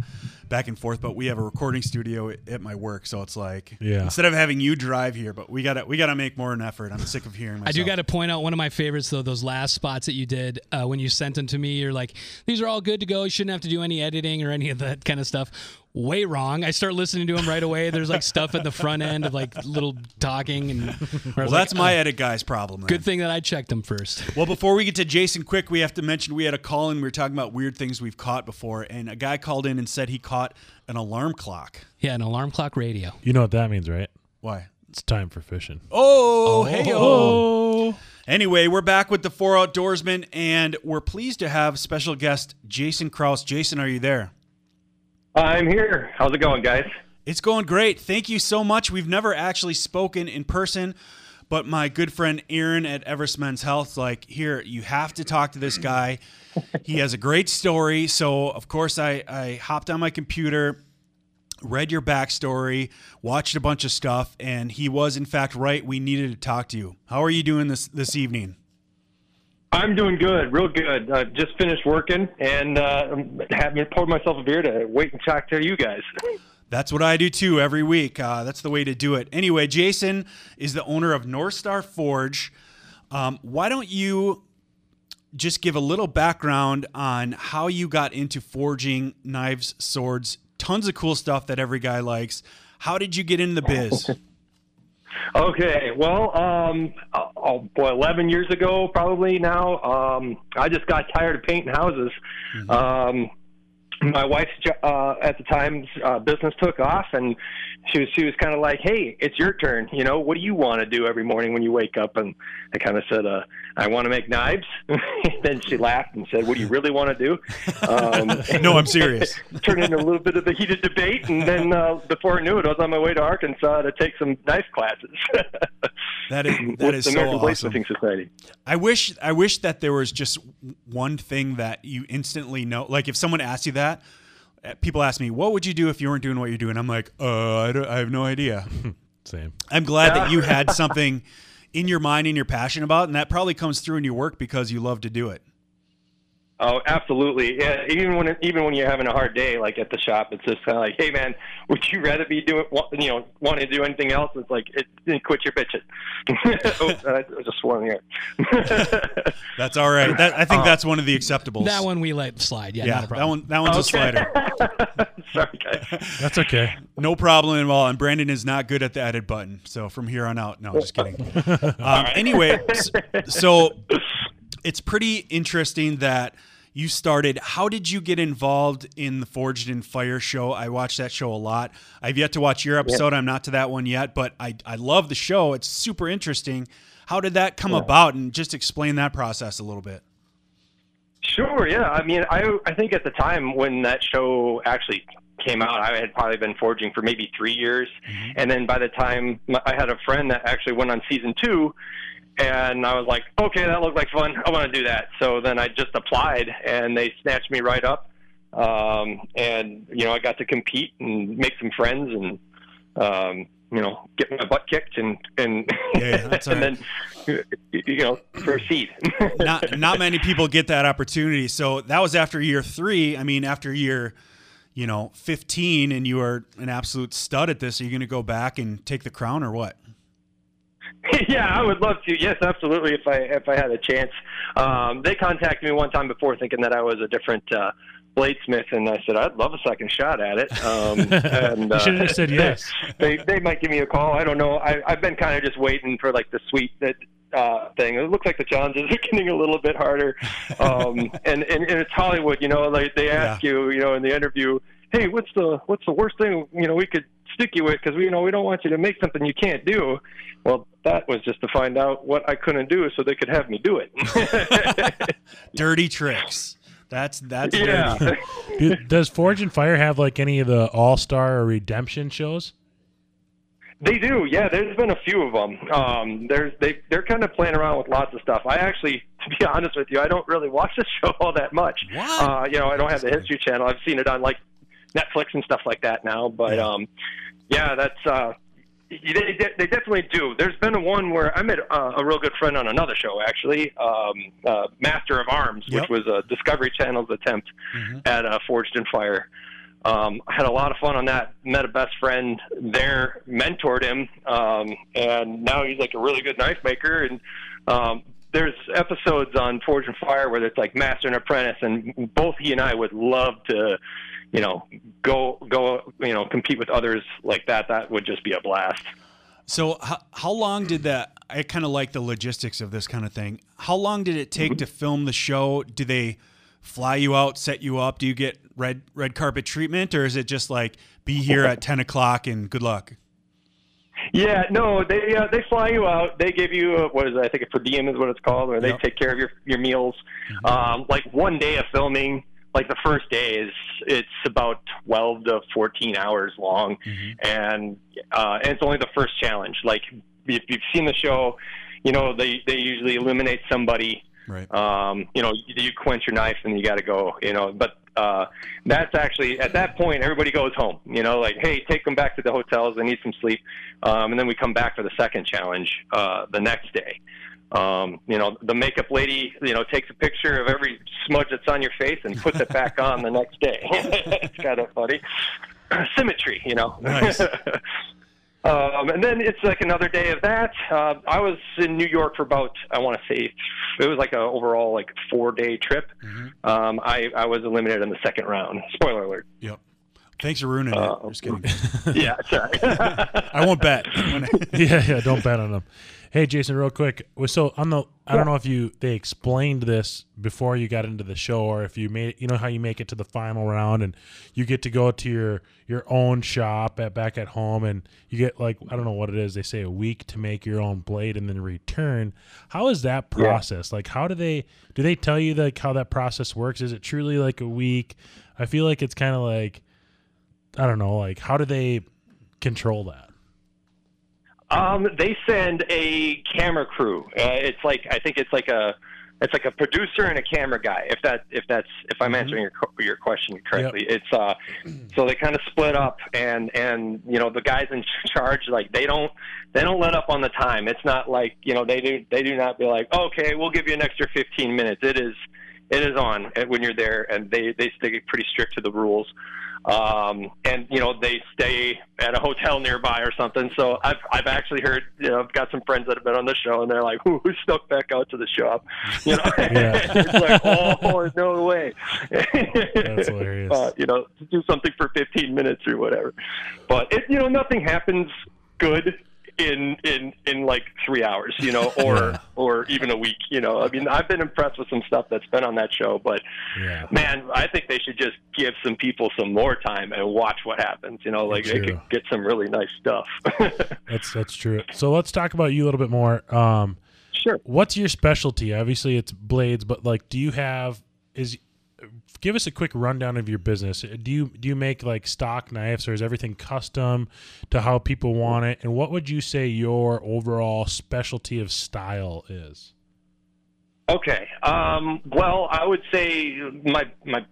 back and forth, but we have a recording studio at- at my work, so it's like Yeah. instead of having you drive here, but we gotta we gotta make more an effort. I'm sick of hearing myself. I do got to point out one of my favorites though. Those last spots that you did uh, when you sent them to me, you're like, "These are all good to go. You shouldn't have to do any editing or any of that kind of stuff." Way wrong. I start listening to him right away. There's like stuff at the front end of like little talking and. Well, that's my oh, edit guy's problem. Then. Good thing that I checked him first. Well, before we get to Jason Quick, we have to mention we had a call in. We were talking about weird things we've caught before, and a guy called in and said he caught an alarm clock. Yeah, an alarm clock radio. You know what that means, right? Why? It's time for fishing. Oh, Oh. hey, oh. Anyway, we're back with the four outdoorsmen, and we're pleased to have special guest Jason Kraus. Jason, are you there? I'm here. How's it going, guys? It's going great. Thank you so much. We've never actually spoken in person, but my good friend Aaron at Everest Men's Health, like, here, you have to talk to this guy. he has a great story. So, of course, I, I hopped on my computer, read your backstory, watched a bunch of stuff, and he was, in fact, right. We needed to talk to you. How are you doing this this evening? I'm doing good, real good. I just finished working and uh, having poured myself a beer to wait and talk to you guys. That's what I do too every week. Uh, that's the way to do it. Anyway, Jason is the owner of Northstar Forge. Um, why don't you just give a little background on how you got into forging knives, swords, tons of cool stuff that every guy likes. How did you get in the biz? Okay, well, um, oh, boy, 11 years ago, probably now, um, I just got tired of painting houses. Um, my wife's uh, at the time uh, business took off, and she was she was kind of like, "Hey, it's your turn. You know, what do you want to do every morning when you wake up?" And I kind of said, uh, "I want to make knives." then she laughed and said, "What do you really want to do?" Um, No, I'm serious. turned into a little bit of a heated debate, and then uh, before I knew it, I was on my way to Arkansas to take some knife classes. That is that is the so American awesome. Bladesmithing Society. I wish I wish that there was just one thing that you instantly know. Like if someone asked you that, people ask me, "What would you do if you weren't doing what you're doing?" I'm like, "Uh, I, don't, I have no idea." Same. I'm glad that you had something in your mind and you're passionate about, and that probably comes through in your work because you love to do it. Oh, absolutely. Yeah, even when even when you're having a hard day, like at the shop, it's just kind of like, hey man, would you rather be doing you know wanting to do anything else? It's like, it, then quit your bitching. oh, I I just swore in the That's all right. That, I think Oh. that's one of the acceptables. That one we let slide. Yeah, yeah, not a that one that one's a slider. Sorry, guys. That's okay. No problem at all. And Brandon is not good at the edit button. So from here on out, no, just kidding. Um, anyway, so it's pretty interesting that you started. How did you get involved in the Forged in Fire show? I watched that show a lot. I've yet to watch your episode. I'm not to that one yet, but I, I love the show. It's super interesting. How did that come Yeah. about? And just explain that process a little bit. Sure. Yeah. I mean, I I think at the time when that show actually came out, I had probably been forging for maybe three years, mm-hmm. and then by the time I had a friend that actually went on season two, and I was like, okay, that looked like fun. I want to do that. So then I just applied, and they snatched me right up, um, and you know I got to compete and make some friends and. Um, you know, get my butt kicked and and Yeah, all and then you know proceed. not not many people get that opportunity. So that was after year three. I mean, after year, you know, fifteen, and you are an absolute stud at this. Are you going to go back and take the crown, or what? yeah, I would love to. Yes, absolutely. If I if I had a chance, um, they contacted me one time before, thinking that I was a different uh, bladesmith, and I said I'd love a second shot at it. Um, and, You should've said yes. They they might give me a call. I don't know. I, I've been kind of just waiting for like the sweet that uh, thing. It looks like the challenges are getting a little bit harder, um, and, and and it's Hollywood. You know, like they ask you, you know, in the interview, hey, what's the what's the worst thing you know we could stick you with because we you know we don't want you to make something you can't do. Well, that was just to find out what I couldn't do so they could have me do it. Dirty tricks. That's that's Yeah. dirty. Do- Does Forged in Fire have like any of the All Star or Redemption shows? They do, yeah. There's been a few of them. Um, there's they they're kind of playing around with lots of stuff. I actually, to be honest with you, I don't really watch the show all that much. Uh, you know, I don't have the History Channel. I've seen it on like Netflix and stuff like that now. But um, yeah, that's uh, they, they they definitely do. There's been one where I met uh, a real good friend on another show actually, um, uh, Master of Arms, Yep. which was a Discovery Channel's attempt at uh, Forged in Fire. Um, I had a lot of fun on that. Met a best friend there, mentored him, um, and now he's like a really good knife maker. And um, there's episodes on Forged in Fire where it's like master and apprentice, and both he and I would love to you know, go go you know compete with others like that. That would just be a blast. So how, how long did that? I kind of like the logistics of this kind of thing. How long did it take to film the show? Do they fly you out, set you up? Do you get red red carpet treatment, or is it just like be here at ten o'clock and good luck? Yeah, no, they uh, they fly you out. They give you uh, what is it? I think a per diem is what it's called, or they Yep. take care of your your meals. Um, like one day of filming, like the first day is it's about twelve to fourteen hours long, and uh, and it's only the first challenge. Like if you've seen the show, you know they they usually eliminate somebody. Right. Um, you know, you, you quench your knife and you got to go. You know, but uh, that's actually at that point everybody goes home. You know, like hey, take them back to the hotels. They need some sleep, um, and then we come back for the second challenge uh, the next day. Um, you know, the makeup lady, you know, takes a picture of every smudge that's on your face and puts it back on the next day. it's kind of funny. Symmetry, you know. Nice. Um, and then it's like another day of that. Uh, I was in New York for about, I want to say, it was like a overall like four day trip. Um, I, I was eliminated in the second round. Spoiler alert. Yep. Thanks for ruining Uh, it. Just kidding. yeah, sorry. I won't bet. yeah, yeah, don't bet on them. Hey, Jason, real quick. well, So on the, I don't know if you they explained this before you got into the show, or if you made, you know how you make it to the final round and you get to go to your your own shop at back at home, and you get like I don't know what it is. They say a week to make your own blade and then return. How is that Yeah. process? Like, how do they do they tell you like how that process works? Is it truly like a week? I feel like it's kind of like I don't know, like how do they control that? Um, they send a camera crew. Uh, it's like I think it's like a it's like a producer and a camera guy. If that if that's if I'm answering your your question correctly, it's uh so they kind of split up and and you know the guys in charge like they don't they don't let up on the time. It's not like you know they do they do not be like okay we'll give you an extra 15 minutes. It is it is on when you're there and they they stay pretty strict to the rules um, and you know they stay at a hotel nearby or something. So I've I've actually heard you know I've got some friends that have been on the show and they're like, who who snuck back out to the shop? You know, it's like oh no way. That's hilarious. Uh, you know, to do something for 15 minutes or whatever. But it you know nothing happens good in in in like three hours, you know, or or even a week, you know. I mean, I've been impressed with some stuff that's been on that show, but Yeah. man, I think they should just give some people some more time and watch what happens. You know, like they True. could get some really nice stuff. That's that's true. So let's talk about you a little bit more. Um, sure. What's your specialty? Obviously, it's blades, but like, do you have is? Give us a quick rundown of your business. Do you do you make like stock knives, or is everything custom to how people want it? And what would you say your overall specialty of style is? Okay. Um, well, I would say my my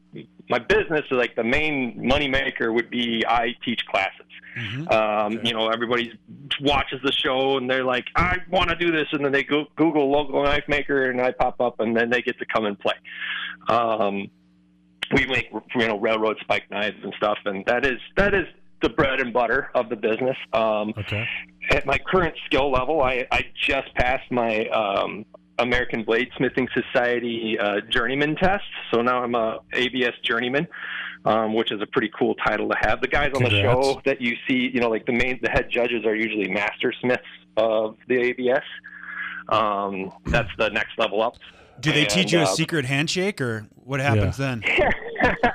my business is like the main money maker would be I teach classes. Um, You know, everybody watches the show and they're like, I want to do this, and then they go Google local knife maker, and I pop up, and then they get to come and play. Um, we make you know railroad spike knives and stuff, and that is that is the bread and butter of the business. Um, okay. At my current skill level, I, I just passed my um, American Bladesmithing Society uh, journeyman test, so now I'm a ABS journeyman, um, which is a pretty cool title to have. The guys on the show that you see, you know, like the main the head judges are usually master smiths of the ABS. Um, that's the next level up. Do they And, teach you a uh, secret handshake, or what happens then?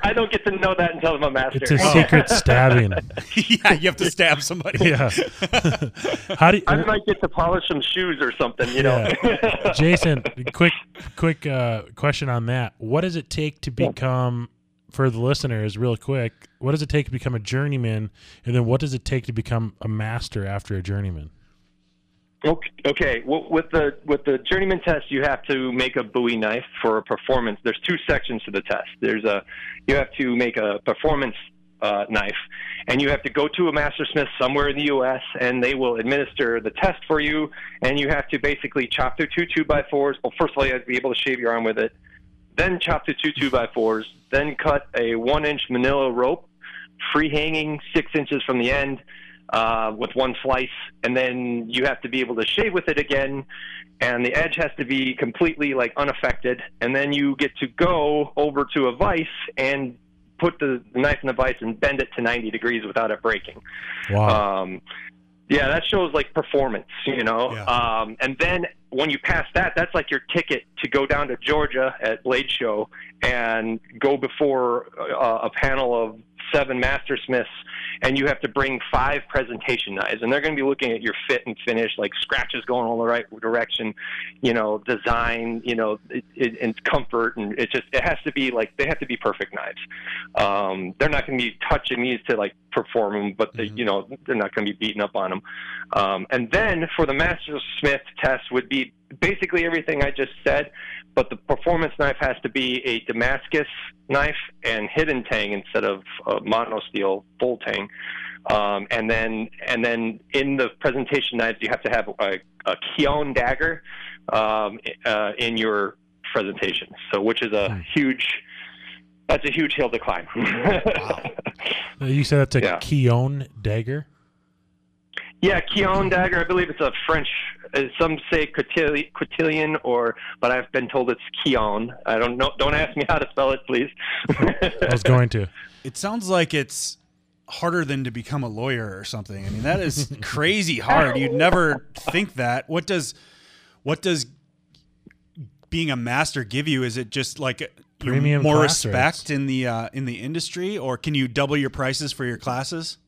I don't get to know that until I'm a master. It's a secret stabbing. yeah, you have to stab somebody. Yeah. How do you, I might get to polish some shoes or something, you know. Jason, quick quick uh, question on that. What does it take to become for the listeners, real quick, what does it take to become a journeyman? And then what does it take to become a master after a journeyman? Okay. Well, with the with the journeyman test, you have to make a Bowie knife for a performance. There's two sections to the test. There's a you have to make a performance uh, knife, and you have to go to a mastersmith somewhere in the U.S. and they will administer the test for you. And you have to basically chop through two two by fours. Well, first of all, you have to be able to shave your arm with it. Then chop through two two by fours. Then cut a one inch Manila rope, free hanging six inches from the end uh, with one slice, and then you have to be able to shave with it again, and the edge has to be completely like unaffected, and then you get to go over to a vise and put the knife in the vise and bend it to 90 degrees without it breaking. Wow. Um, yeah, that shows like performance, you know. Um, and then when you pass that, that's like your ticket to go down to Georgia at Blade Show and go before uh, a panel of seven mastersmiths, and you have to bring five presentation knives, and they're going to be looking at your fit and finish, like scratches going all the right direction, you know, design, you know, it, it, and comfort, and it just it has to be like they have to be perfect knives. Um, they're not going to be touching these to like perform them, but they, you know, they're not going to be beating up on them. Um, and then for the Master Smith test would be basically everything I just said, but the performance knife has to be a Damascus knife and hidden tang instead of uh, mono steel full tang. Um, and then and then in the presentation knives, you have to have a, a quillon dagger um, uh, in your presentation. So, which is a huge that's a huge hill to climb. Uh, You said that's a Yeah. quillon dagger. Yeah, quillon dagger. I believe it's a French. Uh, some say cotillion, cotillion, or but I've been told it's quillon. I don't know. Don't ask me how to spell it, please. I was going to. It sounds like it's harder than to become a lawyer or something. I mean, that is crazy hard. You'd never think that. What does what does being a master give you? Is it just like Premium more class respect in the uh, in the industry, or can you double your prices for your classes?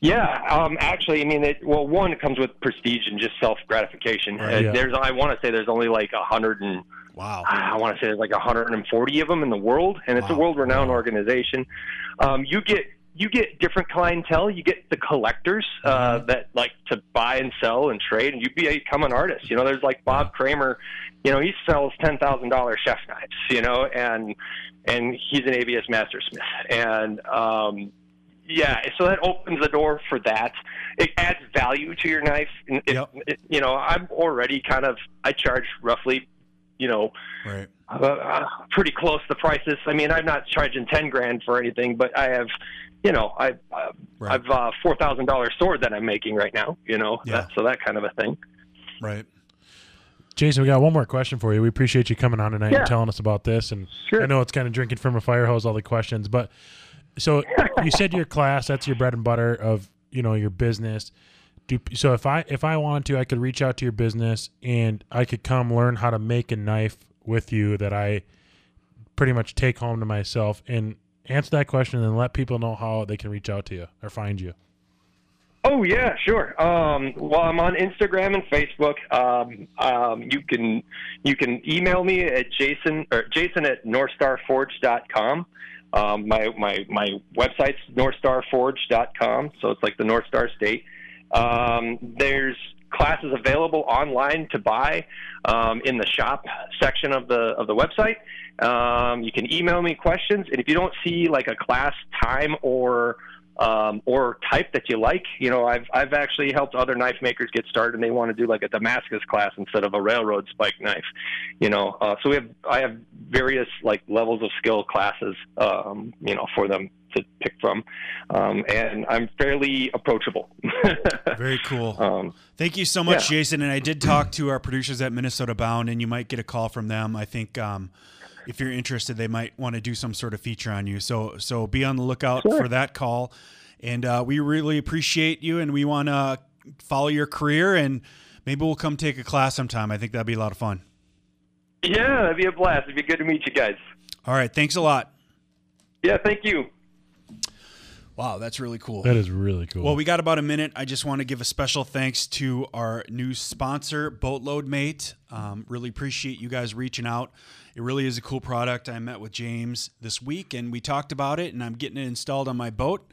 Yeah, um, actually, I mean, it, well, one it comes with prestige and just self gratification. Right, uh, yeah. There's, I want to say, there's only like a hundred and wow, I want to say there's like 140 of them in the world, and it's a world renowned organization. Um, you get you get different clientele. You get the collectors uh, that like to buy and sell and trade, and you become an artist. You know, there's like Bob Kramer. You know, he sells ten thousand dollar chef knives. You know, and and he's an ABS mastersmith, and um, yeah, so that opens the door for that. It adds value to your knife. It, it, you know, I'm already kind of I charge roughly, you know, right. uh, uh, pretty close to prices. I mean, I'm not charging ten grand for anything, but I have, you know, I uh, I've uh, four thousand dollar sword that I'm making right now. You know, that, so that kind of a thing. Right. Jason, we got one more question for you. We appreciate you coming on tonight Yeah. and telling us about this. And I know it's kind of drinking from a fire hose, all the questions, but so you said your class, that's your bread and butter of, you know, your business. Do, so if I if I wanted to, I could reach out to your business and I could come learn how to make a knife with you that I pretty much take home to myself and answer that question and let people know how they can reach out to you or find you. Oh yeah, sure. Um, well, I'm on Instagram and Facebook. Um, um, you can you can email me at Jason or Jason at NorthstarForge.com. Um, my my my website's NorthstarForge.com, so it's like the North Star State. Um, there's classes available online to buy um, in the shop section of the of the website. Um, you can email me questions, and if you don't see like a class time or um, or type that you like. You know, I've I've actually helped other knife makers get started, and they want to do like a Damascus class instead of a railroad spike knife. You know, uh, so we have I have various like levels of skill classes. Um, you know, for them to pick from, um, and I'm fairly approachable. Very cool. Um, Thank you so much, yeah. Jason. And I did talk to our producers at Minnesota Bound, and you might get a call from them. I think um, if you're interested, they might want to do some sort of feature on you. So so be on the lookout for that call. And uh, we really appreciate you, and we want to follow your career, and maybe we'll come take a class sometime. I think that'd be a lot of fun. yeah, that'd be a blast. It'd be good to meet you guys. All right, thanks a lot. Yeah, thank you. Wow, that's really cool. That is really cool. Well, we got about a minute. I just want to give a special thanks to our new sponsor, Boatload Mate. Um, really appreciate you guys reaching out. It really is a cool product. I met with James this week and we talked about it, and I'm getting it installed on my boat,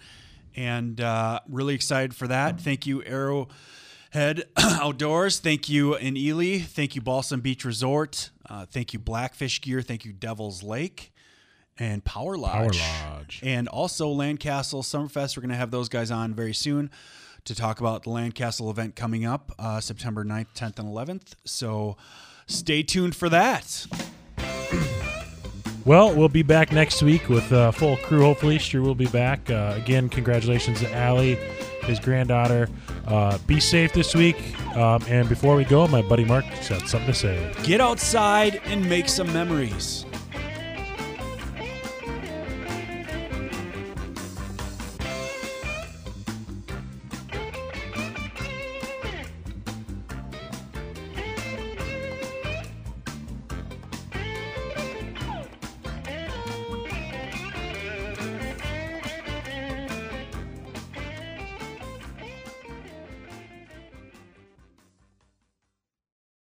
and uh, really excited for that. Thank you, Arrowhead Outdoors. Thank you, in Ely. Thank you, Balsam Beach Resort. Uh, thank you, Blackfish Gear. Thank you, Devil's Lake. And Power Lodge. Power Lodge. And also Landcastle Summerfest. We're going to have those guys on very soon to talk about the Landcastle event coming up uh, September 9th, 10th, and 11th. So stay tuned for that. Well, we'll be back next week with a full crew. Hopefully, Stu will be back. Uh, again, congratulations to Allie, his granddaughter. Uh, be safe this week. Um, and before we go, my buddy Mark has something to say. Get outside and make some memories.